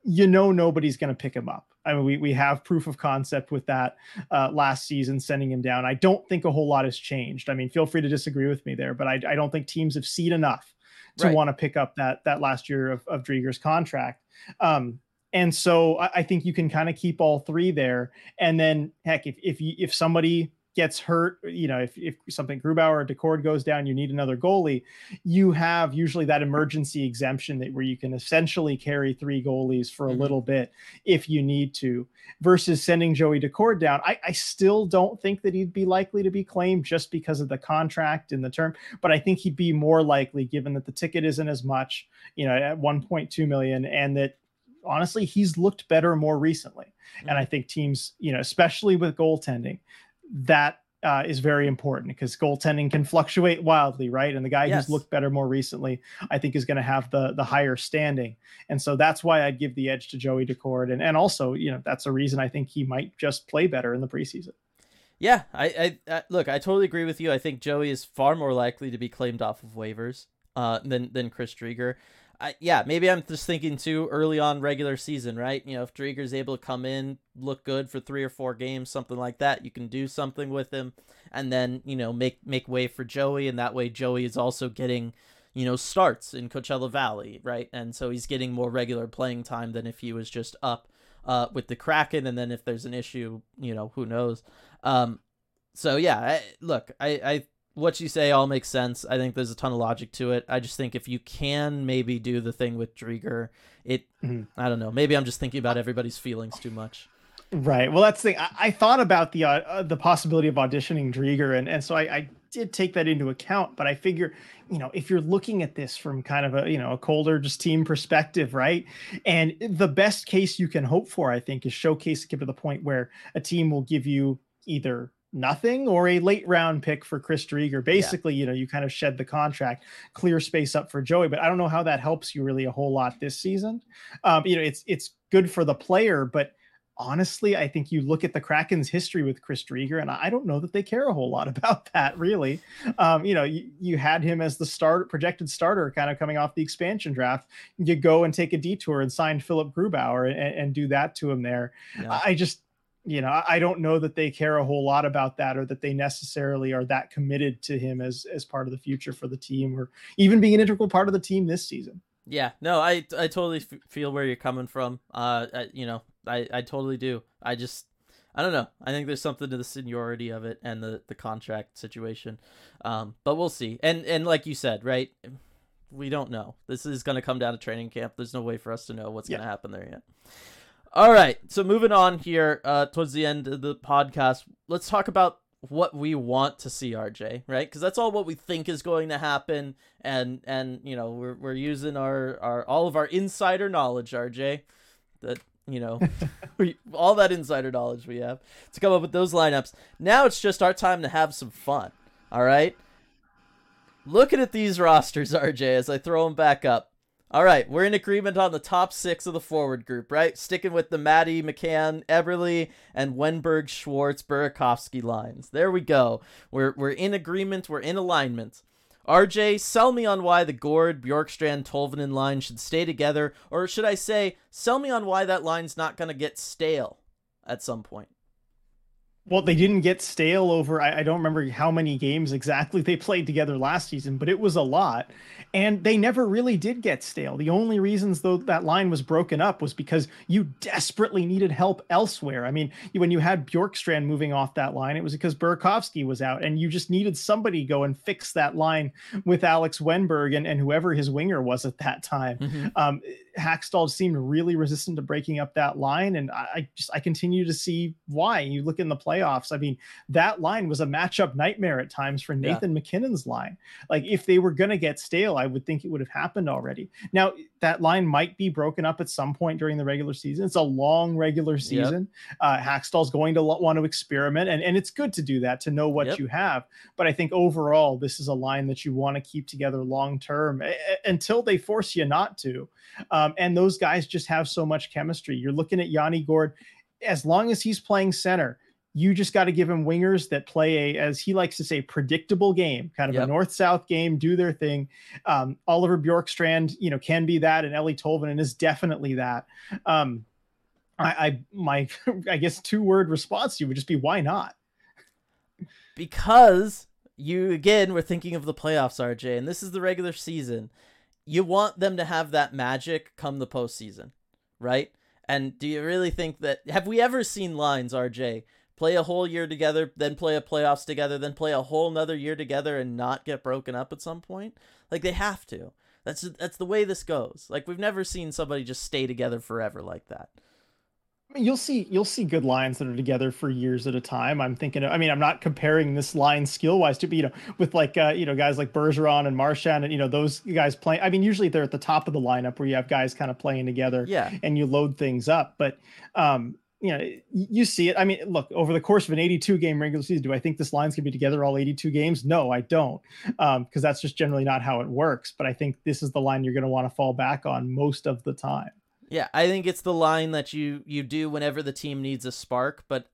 S2: you know nobody's going to pick him up. I mean, we, we have proof of concept with that uh, last season, sending him down. I don't think a whole lot has changed. I mean, feel free to disagree with me there, but I, I don't think teams have seen enough to right. want to pick up that that last year of, of Driedger's contract. Um, and so I, I think you can kind of keep all three there. And then heck, if if you if somebody gets hurt, you know, if, if something Grubauer or Daccord goes down, you need another goalie. You have usually that emergency exemption that where you can essentially carry three goalies for a mm-hmm. little bit if you need to, versus sending Joey Daccord down. I, I still don't think that he'd be likely to be claimed just because of the contract and the term, but I think he'd be more likely given that the ticket isn't as much, you know, at 1.2 million, and that honestly, he's looked better more recently. Mm-hmm. And I think teams, you know, especially with goaltending, that uh, is very important because goaltending can fluctuate wildly, right? And the guy yes. who's looked better more recently, I think, is going to have the the higher standing, and so that's why I'd give the edge to Joey Daccord, and and also, you know, that's a reason I think he might just play better in the preseason.
S1: Yeah, I, I, I look, I totally agree with you. I think Joey is far more likely to be claimed off of waivers uh, than than Chris Driedger. I, yeah, maybe I'm just thinking too early on regular season, right? You know, if Driedger's able to come in, look good for three or four games, something like that, you can do something with him, and then you know make make way for Joey, and that way Joey is also getting you know starts in Coachella Valley, right? And so he's getting more regular playing time than if he was just up uh, with the Kraken, and then if there's an issue, you know, who knows? Um, so yeah, I, look, I I what you say all makes sense. I think there's a ton of logic to it. I just think if you can maybe do the thing with Driedger, it mm-hmm. I don't know. Maybe I'm just thinking about everybody's feelings too much.
S2: Right. Well, that's the thing. I, I thought about the uh, uh, the possibility of auditioning Driedger, and and so I, I did take that into account. But I figure, you know, if you're looking at this from kind of a you know a colder just team perspective, right? And the best case you can hope for, I think, is showcase get to the point where a team will give you either nothing or a late round pick for Chris Driedger. Basically, yeah. you know, you kind of shed the contract, clear space up for Joey, but I don't know how that helps you really a whole lot this season. Um, you know, it's it's good for the player, but honestly, I think you look at the Kraken's history with Chris Driedger, and I don't know that they care a whole lot about that, really. Um, you know, you, you had him as the start projected starter, kind of coming off the expansion draft. You go and take a detour and sign Philipp Grubauer and, and do that to him there. Yeah. I just, you know, I don't know that they care a whole lot about that, or that they necessarily are that committed to him as as part of the future for the team, or even being an integral part of the team this season.
S1: Yeah, no, I I totally f- feel where you're coming from. Uh, I, you know, I I totally do. I just I don't know. I think there's something to the seniority of it and the the contract situation. Um, but we'll see. And and like you said, right? We don't know. This is going to come down to training camp. There's no way for us to know what's yeah. going to happen there yet. All right. So moving on here uh, towards the end of the podcast, let's talk about what we want to see RJ, right? Because that's all what we think is going to happen, and and you know we're we're using our our all of our insider knowledge, RJ, that you know we all that insider knowledge we have to come up with those lineups. Now it's just our time to have some fun. All right. Looking at these rosters, RJ, as I throw them back up. All right, we're in agreement on the top six of the forward group, right? Sticking with the Matty, McCann, Eberle, and Wennberg, Schwartz, Burakovsky lines. There we go. We're we're in agreement. We're in alignment. RJ, sell me on why the Gourde, Bjorkstrand, Tolvanen line should stay together, or should I say, sell me on why that line's not going to get stale at some point.
S2: Well, they didn't get stale over, I, I, don't remember how many games exactly they played together last season, but it was a lot. And they never really did get stale. The only reasons, though, that line was broken up was because you desperately needed help elsewhere. I mean, when you had Bjorkstrand moving off that line, it was because Burakovsky was out, and you just needed somebody go and fix that line with Alex Wennberg and, and whoever his winger was at that time. Mm-hmm. Um, Hakstol seemed really resistant to breaking up that line, and I just I continue to see why. You look in the playoffs. I mean, that line was a matchup nightmare at times for Nathan yeah. MacKinnon's line. Like if they were gonna get stale, I would think it would have happened already. Now that line might be broken up at some point during the regular season. It's a long regular season. Yep. Uh, Hakstol's going to want to experiment, and and it's good to do that to know what yep. you have. But I think overall, this is a line that you want to keep together long term until they force you not to. Um, and those guys just have so much chemistry. You're looking at Yanni Gourde, as long as he's playing center, you just got to give him wingers that play a, as he likes to say, predictable game, kind of yep. a north-south game, do their thing. Um, Oliver Bjorkstrand, you know, can be that, and Eeli Tolvanen is definitely that. Um, I, I my I guess two-word response to you would just be why not?
S1: Because you again were thinking of the playoffs, RJ, and this is the regular season you want them to have that magic come the postseason, right? And do you really think that have we ever seen lines, RJ, play a whole year together, then play a playoffs together, then play a whole nother year together and not get broken up at some point? Like they have to. That's that's the way this goes. Like we've never seen somebody just stay together forever like that
S2: you'll see you'll see good lines that are together for years at a time. I'm thinking of, I mean I'm not comparing this line skill wise to be you know with like uh, you know guys like Bergeron and Marchand and you know those guys playing. I mean usually they're at the top of the lineup where you have guys kind of playing together.
S1: Yeah.
S2: And you load things up, but um you know, you see it. I mean, look, over the course of an 82 game regular season, do I think this line's gonna be together all 82 games? No, I don't. Um, because that's just generally not how it works. But I think this is the line you're gonna want to fall back on most of the time.
S1: Yeah, I think it's the line that you you do whenever the team needs a spark. But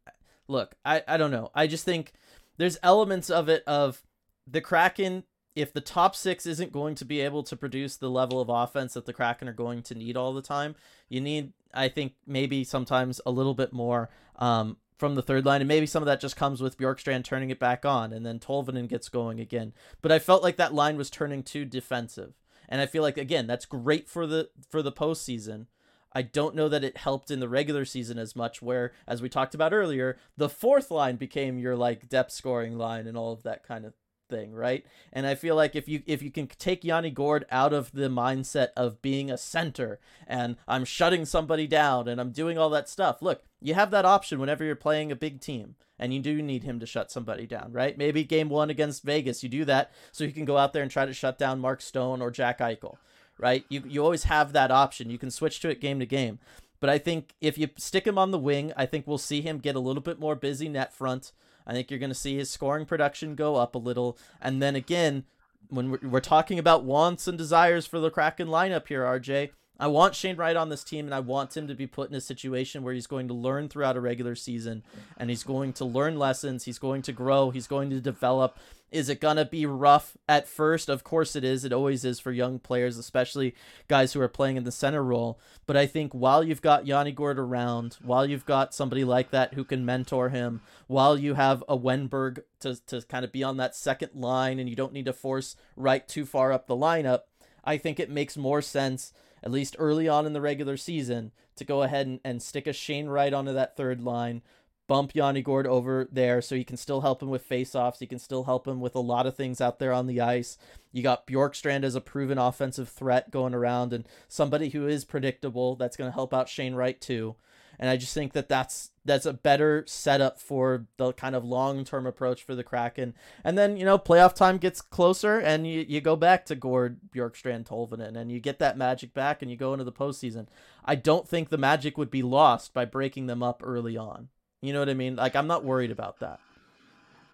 S1: look, I I don't know. I just think there's elements of it of the Kraken. If the top six isn't going to be able to produce the level of offense that the Kraken are going to need all the time, you need, I think, maybe sometimes a little bit more um, from the third line, and maybe some of that just comes with Bjorkstrand turning it back on, and then Tolvanen gets going again. But I felt like that line was turning too defensive, and I feel like again that's great for the for the postseason. I don't know that it helped in the regular season as much, where, as we talked about earlier, the fourth line became your like depth scoring line and all of that kind of thing, right? And I feel like if you if you can take Yanni Gourde out of the mindset of being a center and I'm shutting somebody down and I'm doing all that stuff, look, you have that option whenever you're playing a big team and you do need him to shut somebody down, right? Maybe game one against Vegas, you do that so you can go out there and try to shut down Mark Stone or Jack Eichel right? You you always have that option. You can switch to it game to game. But I think if you stick him on the wing, I think we'll see him get a little bit more busy net front. I think you're going to see his scoring production go up a little. And then again, when we're, we're talking about wants and desires for the Kraken lineup here, RJ, I want Shane Wright on this team, and I want him to be put in a situation where he's going to learn throughout a regular season, and he's going to learn lessons. He's going to grow. He's going to develop. Is it going to be rough at first? Of course it is. It always is for young players, especially guys who are playing in the center role. But I think while you've got Yanni Gourde around, while you've got somebody like that who can mentor him, while you have a Wennberg to, to kind of be on that second line and you don't need to force Wright too far up the lineup, I think it makes more sense at least early on in the regular season, to go ahead and, and stick a Shane Wright onto that third line, bump Yanni Gourde over there so he can still help him with faceoffs. He can still help him with a lot of things out there on the ice. You got Bjorkstrand as a proven offensive threat going around and somebody who is predictable that's going to help out Shane Wright too. And I just think that that's that's a better setup for the kind of long term approach for the Kraken. And then you know playoff time gets closer, and you, you go back to Gourde, Bjorkstrand, Tolvanen, and you get that magic back, and you go into the postseason. I don't think the magic would be lost by breaking them up early on. You know what I mean? Like I'm not worried about that.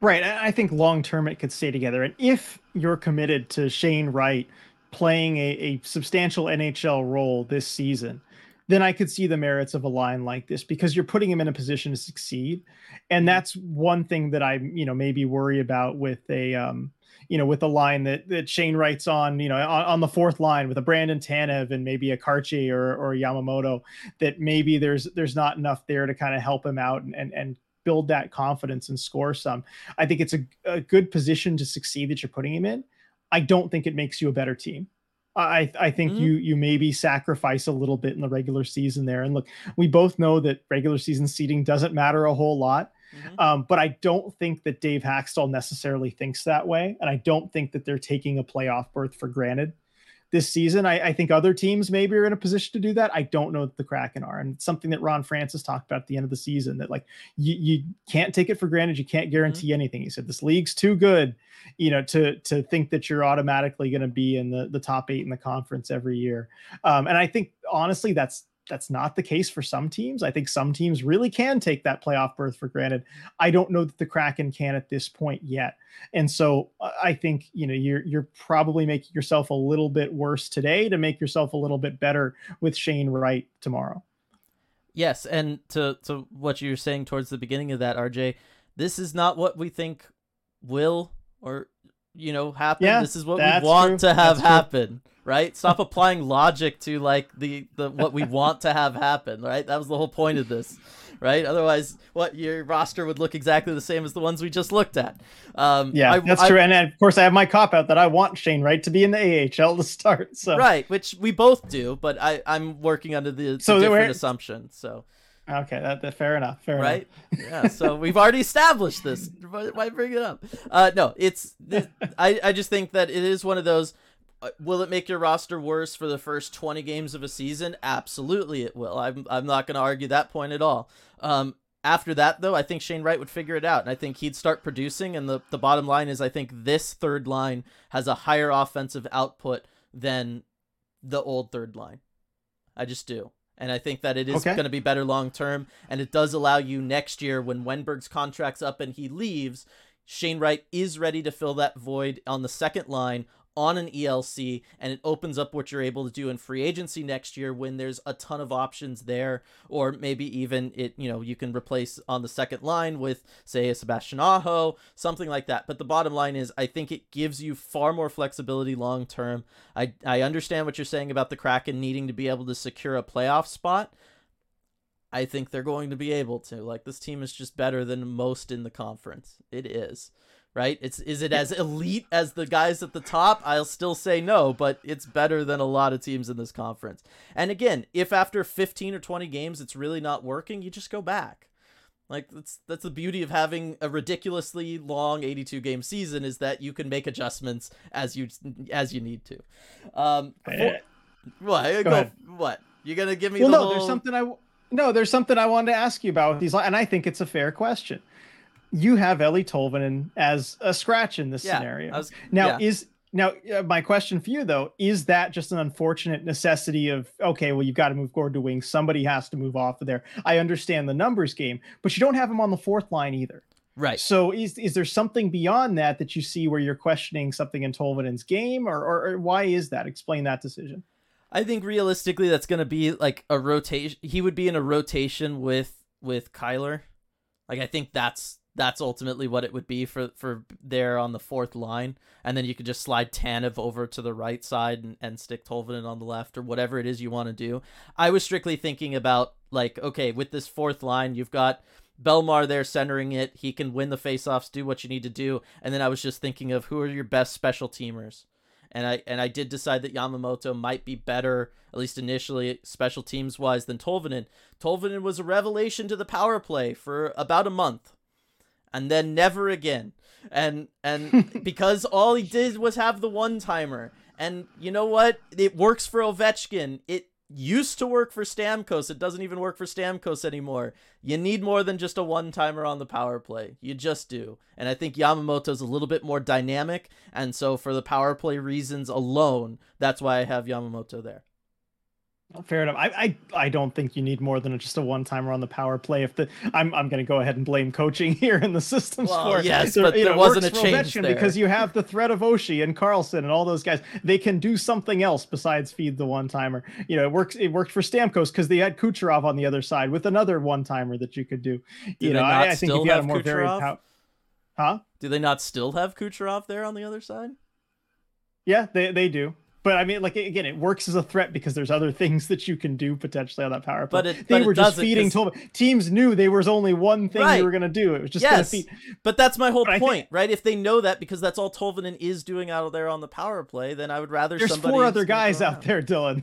S2: Right. I think long term it could stay together. And if you're committed to Shane Wright playing a, a substantial NHL role this season, then I could see the merits of a line like this because you're putting him in a position to succeed. And mm-hmm. that's one thing that I, you know, maybe worry about with a, um, you know, with a line that, that Shane Wright's on, you know, on, on the fourth line with a Brandon Tanev and maybe a Kartye or, or Yamamoto, that maybe there's, there's not enough there to kind of help him out and, and, and build that confidence and score some. I think it's a, a good position to succeed that you're putting him in. I don't think it makes you a better team. I I think mm-hmm. you you maybe sacrifice a little bit in the regular season there. And look, we both know that regular season seating doesn't matter a whole lot. Mm-hmm. Um, but I don't think that Dave Hakstol necessarily thinks that way, and I don't think that they're taking a playoff berth for granted this season. I, I, think other teams maybe are in a position to do that. I don't know that the Kraken are, and it's something that Ron Francis talked about at the end of the season. That like you, you can't take it for granted. You can't guarantee mm-hmm. anything. He said this league's too good, you know, to to think that you're automatically going to be in the the top eight in the conference every year. Um, and I think honestly, that's that's not the case for some teams. I think some teams really can take that playoff berth for granted. I don't know that the Kraken can at this point yet. And so uh, I think, you know, you're you're probably making yourself a little bit worse today to make yourself a little bit better with Shane Wright tomorrow.
S1: Yes, and to to what you were saying towards the beginning of that, RJ, this is not what we think will or you know happen. Yeah, this is what we want true. to have that's happen. True right? Stop applying logic to like the the what we want to have happen, right? That was the whole point of this, right? Otherwise, what your roster would look exactly the same as the ones we just looked at. Um,
S2: yeah, I, that's I, true. And, of course, I have my cop out that I want Shane Wright to be in the AHL to start. So
S1: right, which we both do, but I I'm working under the, the so different assumption. So.
S2: Okay, that, that, fair enough. Fair
S1: right? enough. yeah. So we've already established this. Why bring it up? Uh, no, it's. I I just think that it is one of those. Uh, will it make your roster worse for the first 20 games of a season? Absolutely, it will. I'm, I'm not going to argue that point at all. Um, after that, though, I think Shane Wright would figure it out, and I think he'd start producing. And the, the bottom line is, I think this third line has a higher offensive output than the old third line. I just do. And I think that it is okay. going to be better long term. And it does allow you next year, when Wennberg's contract's up and he leaves, Shane Wright is ready to fill that void on the second line on an ELC and it opens up what you're able to do in free agency next year when there's a ton of options there. Or maybe even it you know you can replace on the second line with say a Sebastian Aho something like that. But the bottom line is I think it gives you far more flexibility long term. I I understand what you're saying about the Kraken needing to be able to secure a playoff spot. I think they're going to be able to. Like this team is just better than most in the conference. It is right? It's is it as elite as the guys at the top? I'll still say no, but it's better than a lot of teams in this conference. And again, if after 15 or 20 games it's really not working, you just go back. Like that's that's the beauty of having a ridiculously long 82 game season is that you can make adjustments as you as you need to. Um, before, what? Go, go what? You're gonna give me?
S2: Well,
S1: the
S2: no.
S1: Whole...
S2: There's something I no. There's something I wanted to ask you about with these, and I think it's a fair question you have Eeli Tolvanen as a scratch in this yeah, scenario. Was, now, yeah. is Now, uh, my question for you though is that just an unfortunate necessity of okay, well, you've got to move Gourde to wing. Somebody has to move off of there. I understand the numbers game, but you don't have him on the fourth line either.
S1: Right.
S2: So is is there something beyond that that you see where you're questioning something in Tolvanen's game, or, or, or why is that? Explain that decision.
S1: I think realistically, that's going to be like a rotation. He would be in a rotation with with Kailer. Like I think that's that's ultimately what it would be for for there on the fourth line, and then you could just slide Tanev over to the right side and, and stick Tolvanen on the left or whatever it is you want to do. I was strictly thinking about like okay, with this fourth line, you've got Bellemare there centering it. He can win the faceoffs, do what you need to do, and then I was just thinking of who are your best special teamers. And I and I did decide that Yamamoto might be better, at least initially, special teams wise, than Tolvanen. Tolvanen was a revelation to the power play for about a month and then never again. And and because all he did was have the one timer. And you know what? It works for Ovechkin. It used to work for Stamkos. It doesn't even work for Stamkos anymore. You need more than just a one timer on the power play. You just do. And I think Yamamoto's a little bit more dynamic. And so, for the power play reasons alone, that's why I have Yamamoto there.
S2: Fair enough. I, I I don't think you need more than just a one timer on the power play. If the I'm I'm going to go ahead and blame coaching here in the systems
S1: well,
S2: for
S1: yes, but there wasn't a change
S2: there. because you have the threat of Oshie and Carlson and all those guys. They can do something else besides feed the one timer. You know, it works. It worked for Stamkos because they had Kucherov on the other side with another one timer that you could do.
S1: Do
S2: you know,
S1: I,
S2: I, think if you had a more Kucherov? varied, pow- huh?
S1: Do they not still have Kucherov there on the other side?
S2: Yeah, they they do. But I mean, like again, it works as a threat because there's other things that you can do potentially on that power play.
S1: But it,
S2: they
S1: but
S2: were just feeding Tol- teams knew there was only one thing
S1: right.
S2: you were going to do. It was just
S1: yes.
S2: going to feed.
S1: But that's my whole
S2: But
S1: point,
S2: think-
S1: right? If they know that because that's all Tolvanen is doing out there on the power play, then I would rather
S2: There's
S1: somebody
S2: four other guys out there, Dylan.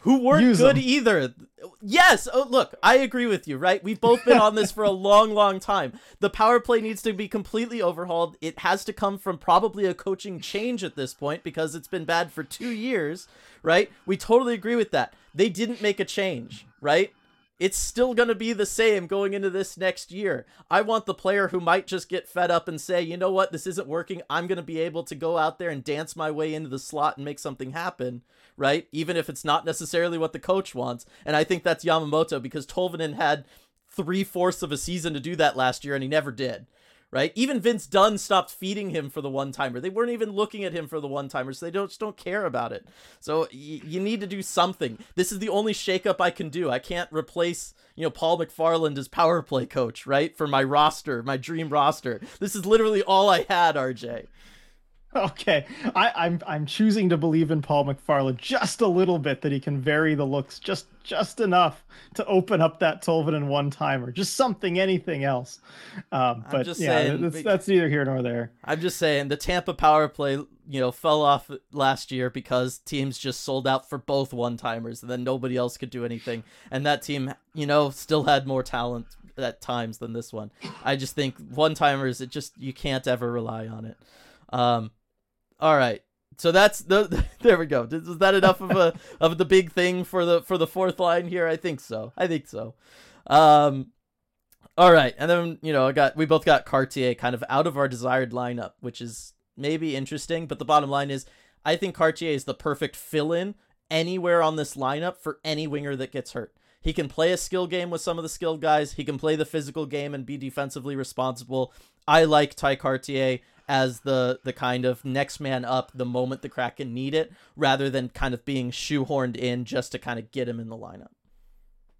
S1: Who weren't
S2: Use
S1: good
S2: them.
S1: either. Yes, oh, look, I agree with you, right? We've both been on this for a long, long time. The power play needs to be completely overhauled. It has to come from probably a coaching change at this point because it's been bad for two years, right? We totally agree with that. They didn't make a change, right? It's still going to be the same going into this next year. I want the player who might just get fed up and say, you know what, this isn't working. I'm going to be able to go out there and dance my way into the slot and make something happen, right? Even if it's not necessarily what the coach wants. And I think that's Yamamoto because Tolvanen had three fourths of a season to do that last year and he never did. Right? Even Vince Dunn stopped feeding him for the one timer. They weren't even looking at him for the one timer, so they don't just don't care about it. So y- you need to do something. This is the only shakeup I can do. I can't replace, you know, Paul McFarland as power play coach, right? For my roster, my dream roster. This is literally all I had, RJ.
S2: Okay, I, I'm I'm choosing to believe in Paul McFarland just a little bit that he can vary the looks just just enough to open up that Tolvanen one timer, just something, anything else. Um, but yeah,
S1: saying,
S2: that's, that's neither here nor there.
S1: I'm just saying the Tampa power play, you know, fell off last year because teams just sold out for both one timers and then nobody else could do anything. And that team, you know, still had more talent at times than this one. I just think one timers, it just you can't ever rely on it. Um all right. So that's the there we go. Is that enough of a of the big thing for the for the fourth line here? I think so. I think so. Um all right, and then you know, I got we both got Kartye kind of out of our desired lineup, which is maybe interesting. But the bottom line is, I think Kartye is the perfect fill-in anywhere on this lineup for any winger that gets hurt. He can play a skill game with some of the skilled guys. He can play the physical game and be defensively responsible. I like Tye Kartye as the the kind of next man up the moment the Kraken need it, rather than kind of being shoehorned in just to kind of get him in the lineup.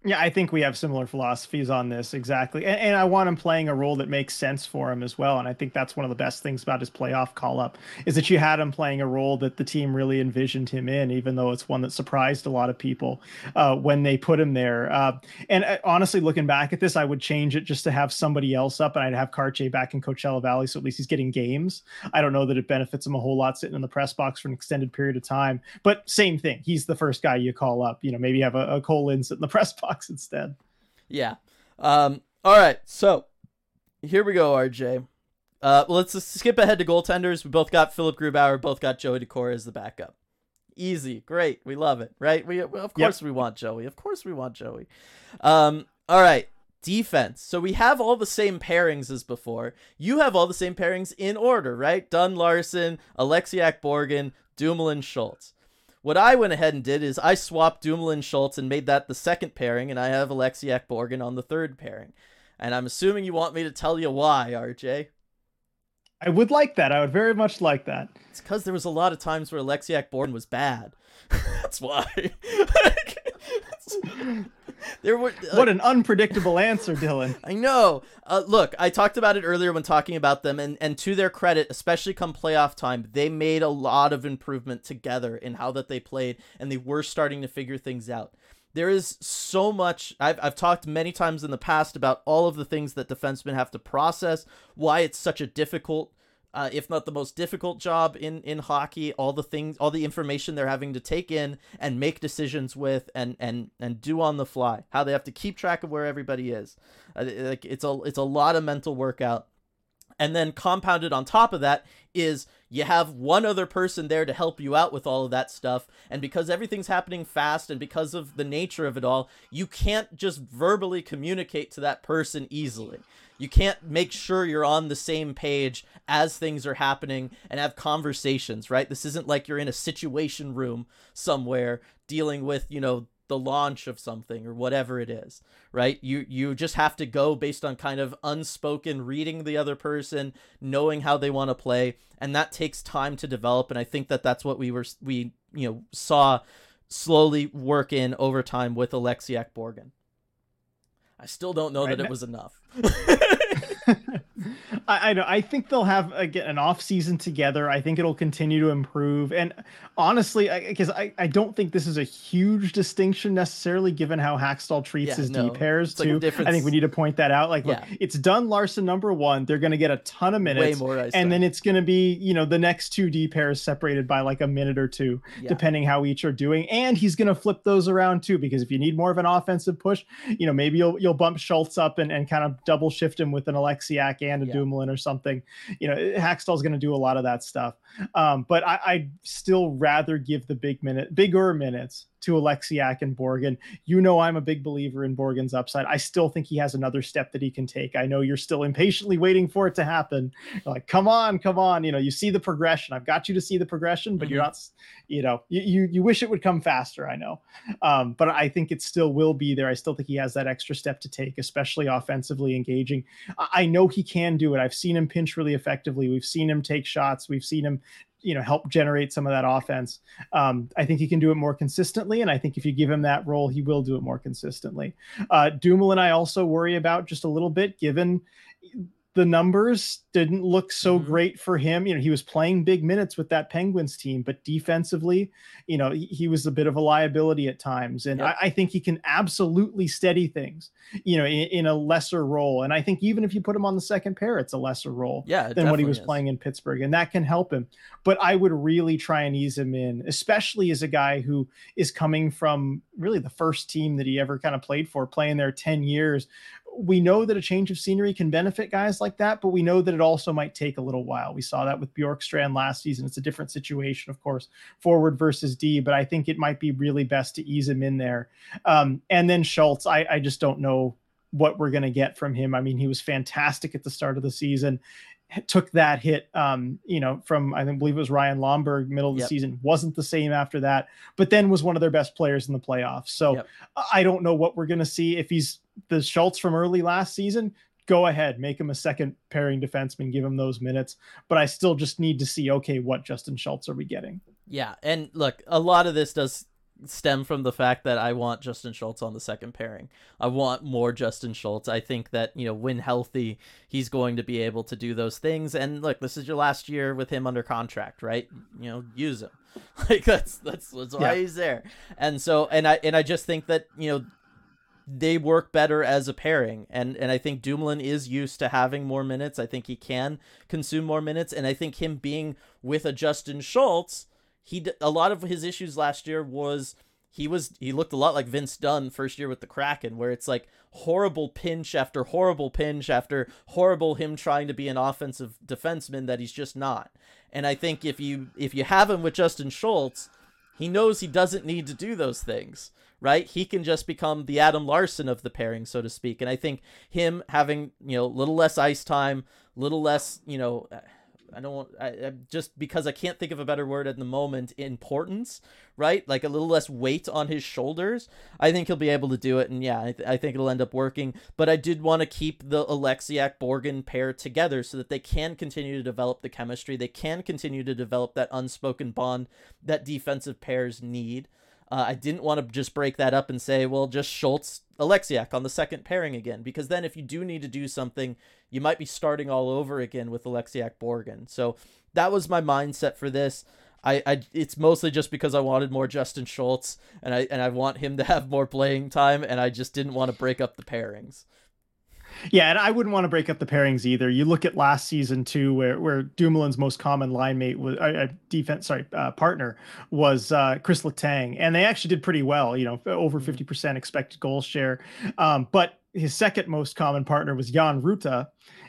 S2: Yeah, I think we have similar philosophies on this exactly, and, and I want him playing a role that makes sense for him as well. And I think that's one of the best things about his playoff call up is that you had him playing a role that the team really envisioned him in, even though it's one that surprised a lot of people uh, when they put him there. Uh, and uh, honestly, looking back at this, I would change it just to have somebody else up, and I'd have Kartye back in Coachella Valley, so at least he's getting games. I don't know that it benefits him a whole lot sitting in the press box for an extended period of time, but same thing. He's the first guy you call up. You know, maybe have a, a Kole Lind sit in the press box instead.
S1: Yeah. Um. All right. So here we go, RJ. Uh, let's just skip ahead to goaltenders. We both got Philipp Grubauer, both got Joey Daccord as the backup. Easy, great, we love it, right? We of course we want Joey. Of course we want Joey. Um. All right. defense. So we have all the same pairings as before. You have all the same pairings in order, right? Dunn Larsson, Oleksiak Borgen, Dumoulin Schultz. What I went ahead and did is I swapped Dumoulin Schultz and made that the second pairing, and I have Oleksiak Borgen on the third pairing. And I'm assuming you want me to tell you why, RJ.
S2: I would like that. I would very much like that.
S1: It's because there was a lot of times where Oleksiak Borgen was bad. That's why.
S2: there were like, what an unpredictable answer, Dylan.
S1: I know. Uh, look, I talked about it earlier when talking about them, and and to their credit, especially come playoff time, they made a lot of improvement together in how that they played, and they were starting to figure things out. There is so much. I've, I've talked many times in the past about all of the things that defensemen have to process, why it's such a difficult uh, if not the most difficult job in in hockey. All the things, all the information they're having to take in and make decisions with, and and and do on the fly. How they have to keep track of where everybody is. Uh, like it's a it's a lot of mental workout. And then compounded on top of that is you have one other person there to help you out with all of that stuff. And because everything's happening fast and because of the nature of it all, you can't just verbally communicate to that person easily. You can't make sure you're on the same page as things are happening and have conversations, right? This isn't like you're in a situation room somewhere dealing with, you know, the launch of something or whatever it is, right? You you just have to go based on kind of unspoken reading the other person, knowing how they want to play, and that takes time to develop and I think that that's what we were we, you know, saw slowly work in over time with Oleksiak Borgen. I still don't know right. that it was enough.
S2: I, I know. I think they'll have again an off season together. I think it'll continue to improve. And honestly, because I, I, I, don't think this is a huge distinction necessarily, given how Hakstol treats yeah, his no. D pairs too. Like I think we need to point that out. Like, yeah. look, it's Dunn Larsson number one. They're going to get a ton of minutes,
S1: more,
S2: and then it's going to be you know the next two D pairs separated by like a minute or two, yeah. depending how each are doing. And he's going to flip those around too, because if you need more of an offensive push, you know maybe you'll you'll bump Schultz up and, and kind of double shift him with an Oleksiak and a yeah. Or something. You know, Hakstol's going to do a lot of that stuff. Um, but I, I'd still rather give the big minute, bigger minutes to Oleksiak and Borgen. You know, I'm a big believer in Borgen's upside. I still think he has another step that he can take. I know you're still impatiently waiting for it to happen. You're like, come on, come on. You know, you see the progression. I've got you to see the progression, but mm-hmm. you're not, you know, you, you, you wish it would come faster. I know. Um, but I think it still will be there. I still think he has that extra step to take, especially offensively engaging. I know he can do it. I've seen him pinch really effectively. We've seen him take shots. We've seen him you know help generate some of that offense. Um, I think he can do it more consistently, and I think if you give him that role, he will do it more consistently. Uh, Dumoulin, I also worry about just a little bit, given the numbers didn't look so mm-hmm. great for him. You know, he was playing big minutes with that Penguins team, but defensively, you know, he, he was a bit of a liability at times. And yep. I, I, think he can absolutely steady things, you know, in, in, a lesser role. And I think even if you put him on the second pair, it's a lesser role
S1: yeah,
S2: than what he was
S1: is.
S2: playing in Pittsburgh. And that can help him. But I would really try and ease him in, especially as a guy who is coming from really the first team that he ever kind of played for, playing there 10 years we know that a change of scenery can benefit guys like that, but we know that it also might take a little while. We saw that with Bjorkstrand last season. It's a different situation, of course, forward versus D, but I think it might be really best to ease him in there. Um, and then Schultz, I, I just don't know what we're going to get from him. I mean, he was fantastic at the start of the season took that hit um you know from i think believe it was ryan lomberg middle of the yep. season wasn't the same after that but then was one of their best players in the playoffs so yep. i don't know what we're going to see if he's the schultz from early last season go ahead make him a second pairing defenseman give him those minutes but i still just need to see okay what justin schultz are we getting
S1: yeah and look a lot of this does stem from the fact that I want Justin Schultz on the second pairing. I want more Justin Schultz. I think that, you know, when healthy, he's going to be able to do those things. And look, this is your last year with him under contract, right? You know, use him. Like that's that's that's why yeah. he's there. And so and I and I just think that, you know, they work better as a pairing and and I think Dumoulin is used to having more minutes. I think he can consume more minutes and I think him being with a Justin Schultz he a lot of his issues last year was he was he looked a lot like Vince Dunn first year with the Kraken, where it's like horrible pinch after horrible pinch after horrible him trying to be an offensive defenseman that he's just not. And I think if you if you have him with Justin Schultz, he knows he doesn't need to do those things, right? He can just become the Adam Larsson of the pairing, so to speak. And I think him having, you know, a little less ice time, a little less, you know, I don't want I, I, just because I can't think of a better word at the moment importance, right? Like a little less weight on his shoulders. I think he'll be able to do it, and yeah, I, th- I think it'll end up working. But I did want to keep the Oleksiak Borgen pair together so that they can continue to develop the chemistry. They can continue to develop that unspoken bond that defensive pairs need. Uh, I didn't want to just break that up and say, well, just Schultz Oleksiak on the second pairing again, because then if you do need to do something, you might be starting all over again with Oleksiak Borgen. So that was my mindset for this. I, I it's mostly just because I wanted more Justin Schultz and I and I want him to have more playing time and I just didn't want to break up the pairings.
S2: Yeah, and I wouldn't want to break up the pairings either. You look at last season too, where where Dumoulin's most common line mate was uh, defense, sorry, uh, partner was uh, Chris Letang, and they actually did pretty well. You know, over mm-hmm. fifty percent expected goal share. Um, but his second most common partner was Jan Rutta,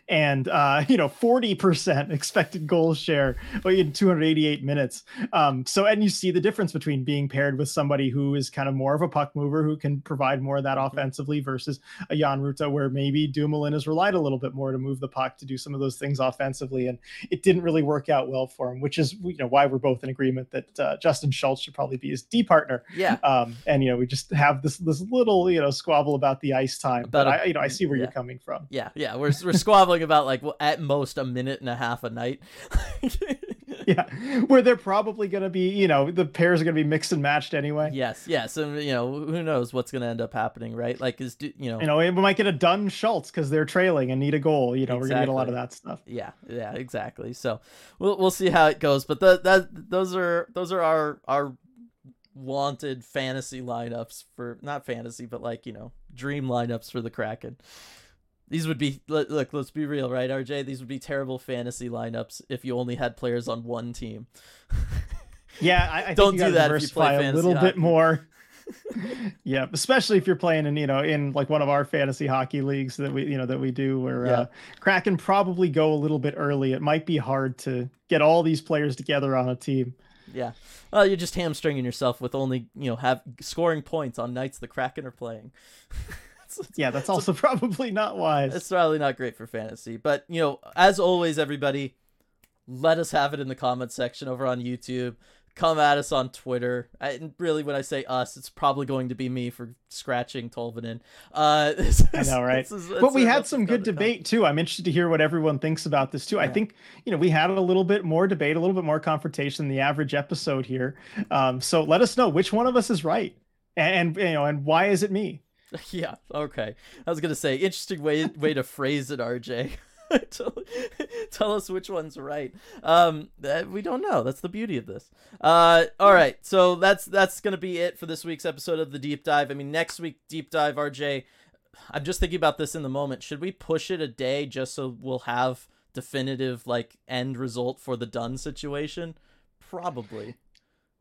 S2: and uh, you know 40% expected goal share in 288 minutes. Um, so and you see the difference between being paired with somebody who is kind of more of a puck mover who can provide more of that mm-hmm. offensively versus a Jan Rutta where maybe Dumoulin has relied a little bit more to move the puck to do some of those things offensively, and it didn't really work out well for him, which is you know why we're both in agreement that uh, Justin Schultz should probably be his D partner.
S1: Yeah.
S2: Um, and you know we just have this this little you know squabble about the ice time, about but a, I you know I see where
S1: yeah.
S2: you're coming from.
S1: Yeah, yeah, we're we're squabbling about like well, at most a minute and a half a night.
S2: yeah, where they're probably going to be, you know, the pairs are going to be mixed and matched anyway.
S1: Yes, yes, and you know, who knows what's going to end up happening, right? Like, is you know,
S2: you know, we might get a Dunn Schultz because they're trailing and need a goal. You know, exactly. we're going to get a lot of that stuff.
S1: Yeah, yeah, exactly. So we'll we'll see how it goes, but the, that those are those are our our wanted fantasy lineups for not fantasy, but like you know, dream lineups for the Kraken. These would be look, look, let's be real, right, RJ? These would be terrible fantasy lineups if you only had players on one team.
S2: yeah, I, I don't do that if you play a little hockey. bit more. yeah, especially if you're playing in you know in like one of our fantasy hockey leagues that we you know that we do where yeah. uh, Kraken probably go a little bit early. It might be hard to get all these players together on a team.
S1: Yeah, well, you're just hamstringing yourself with only you know have scoring points on nights the Kraken are playing.
S2: yeah, that's also probably not wise.
S1: It's probably not great for fantasy. But, you know, as always, everybody, let us have it in the comments section over on YouTube. Come at us on Twitter. And really, when I say us, it's probably going to be me for scratching Tolvanen. Uh,
S2: I know, right? Is, but we had some good debate too. I'm interested to hear what everyone thinks about this too. Yeah. I think you know we had a little bit more debate, a little bit more confrontation than the average episode here. Um, so let us know which one of us is right, and, and you know, and why is it me?
S1: Yeah. Okay. I was gonna say interesting way way to phrase it, RJ. tell, tell, us which one's right. Um, we don't know. That's the beauty of this. Uh, all right. So that's that's gonna be it for this week's episode of the deep dive. I mean, next week deep dive, RJ. I'm just thinking about this in the moment. Should we push it a day just so we'll have definitive like end result for the Dunn situation? Probably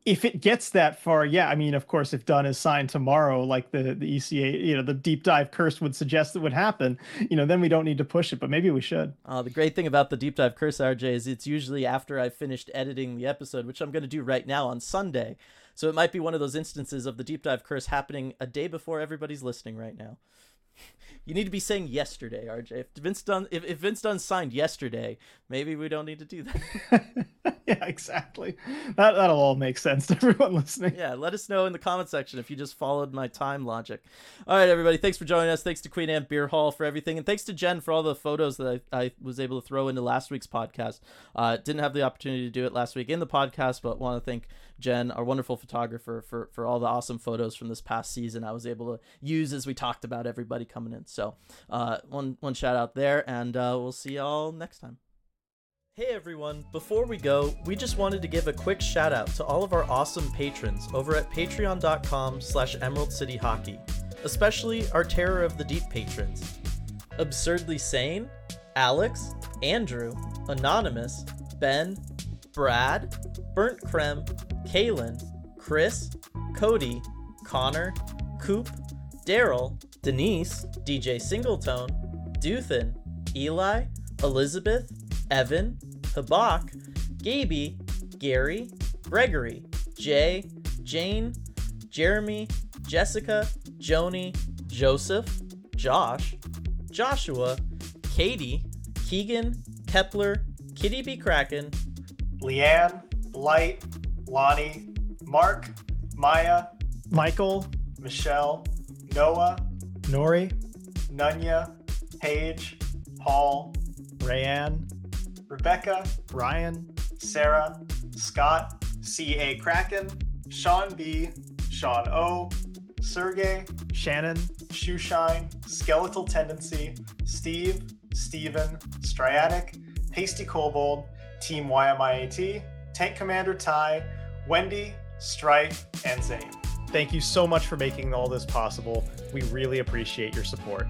S2: if it gets that far, yeah, I mean, of course, if Dunn is signed tomorrow, like the the ECA, you know, the deep dive curse would suggest that would happen, you know, then we don't need to push it, but maybe we should.
S1: Uh, the great thing about the deep dive curse, RJ, is it's usually after I've finished editing the episode, which I'm going to do right now on Sunday. So it might be one of those instances of the deep dive curse happening a day before everybody's listening right now. You need to be saying yesterday, RJ. If Vince Dunn, if, if Vince Dunn signed yesterday, maybe we don't need to do
S2: that. yeah, exactly. That that'll all make sense to everyone listening.
S1: Yeah, let us know in the comment section if you just followed my time logic. All right, everybody. Thanks for joining us. Thanks to Queen Anne Beer Hall for everything, and thanks to Jen for all the photos that I, I was able to throw into last week's podcast. Uh, didn't have the opportunity to do it last week in the podcast, but want to thank Jen, our wonderful photographer, for for all the awesome photos from this past season. I was able to use as we talked about everybody coming in. So uh, one one shout out there, and uh, we'll see y'all next time. Hey everyone, before we go, we just wanted to give a quick shout out to all of our awesome patrons over at patreon.com slash emerald city hockey, especially our Terror of the Deep patrons. Absurdly Sane, Alex, Andrew, Anonymous, Ben, Brad, Burnt Creme, Kaylin, Chris, Cody, Connor, Coop, Daryl, Denise, DJ Singletone, Duthin, Eli, Elizabeth, Evan, Habak, Gaby, Gary, Gregory, Jay, Jane, Jeremy, Jessica, Joni, Joseph, Josh, Joshua, Katie, Keegan, Kepler, Kitty B. Kraken,
S2: Leanne, Light, Lonnie, Mark, Maya,
S3: Michael,
S2: Michelle, Noah,
S3: Nori,
S2: Nunya, Paige, Paul,
S3: Rayanne,
S2: Rebecca,
S3: Ryan,
S2: Sarah, Scott, C.A. Kraken, Sean B., Sean O., Sergey,
S3: Shannon,
S2: Shoeshine, Skeletal Tendency, Steve, Steven, Striatic, Pasty Kobold, Team YMIAT, Tank Commander Ty, Wendy, Strife, and Zane.
S3: thank you so much for making all this possible. We really appreciate your support.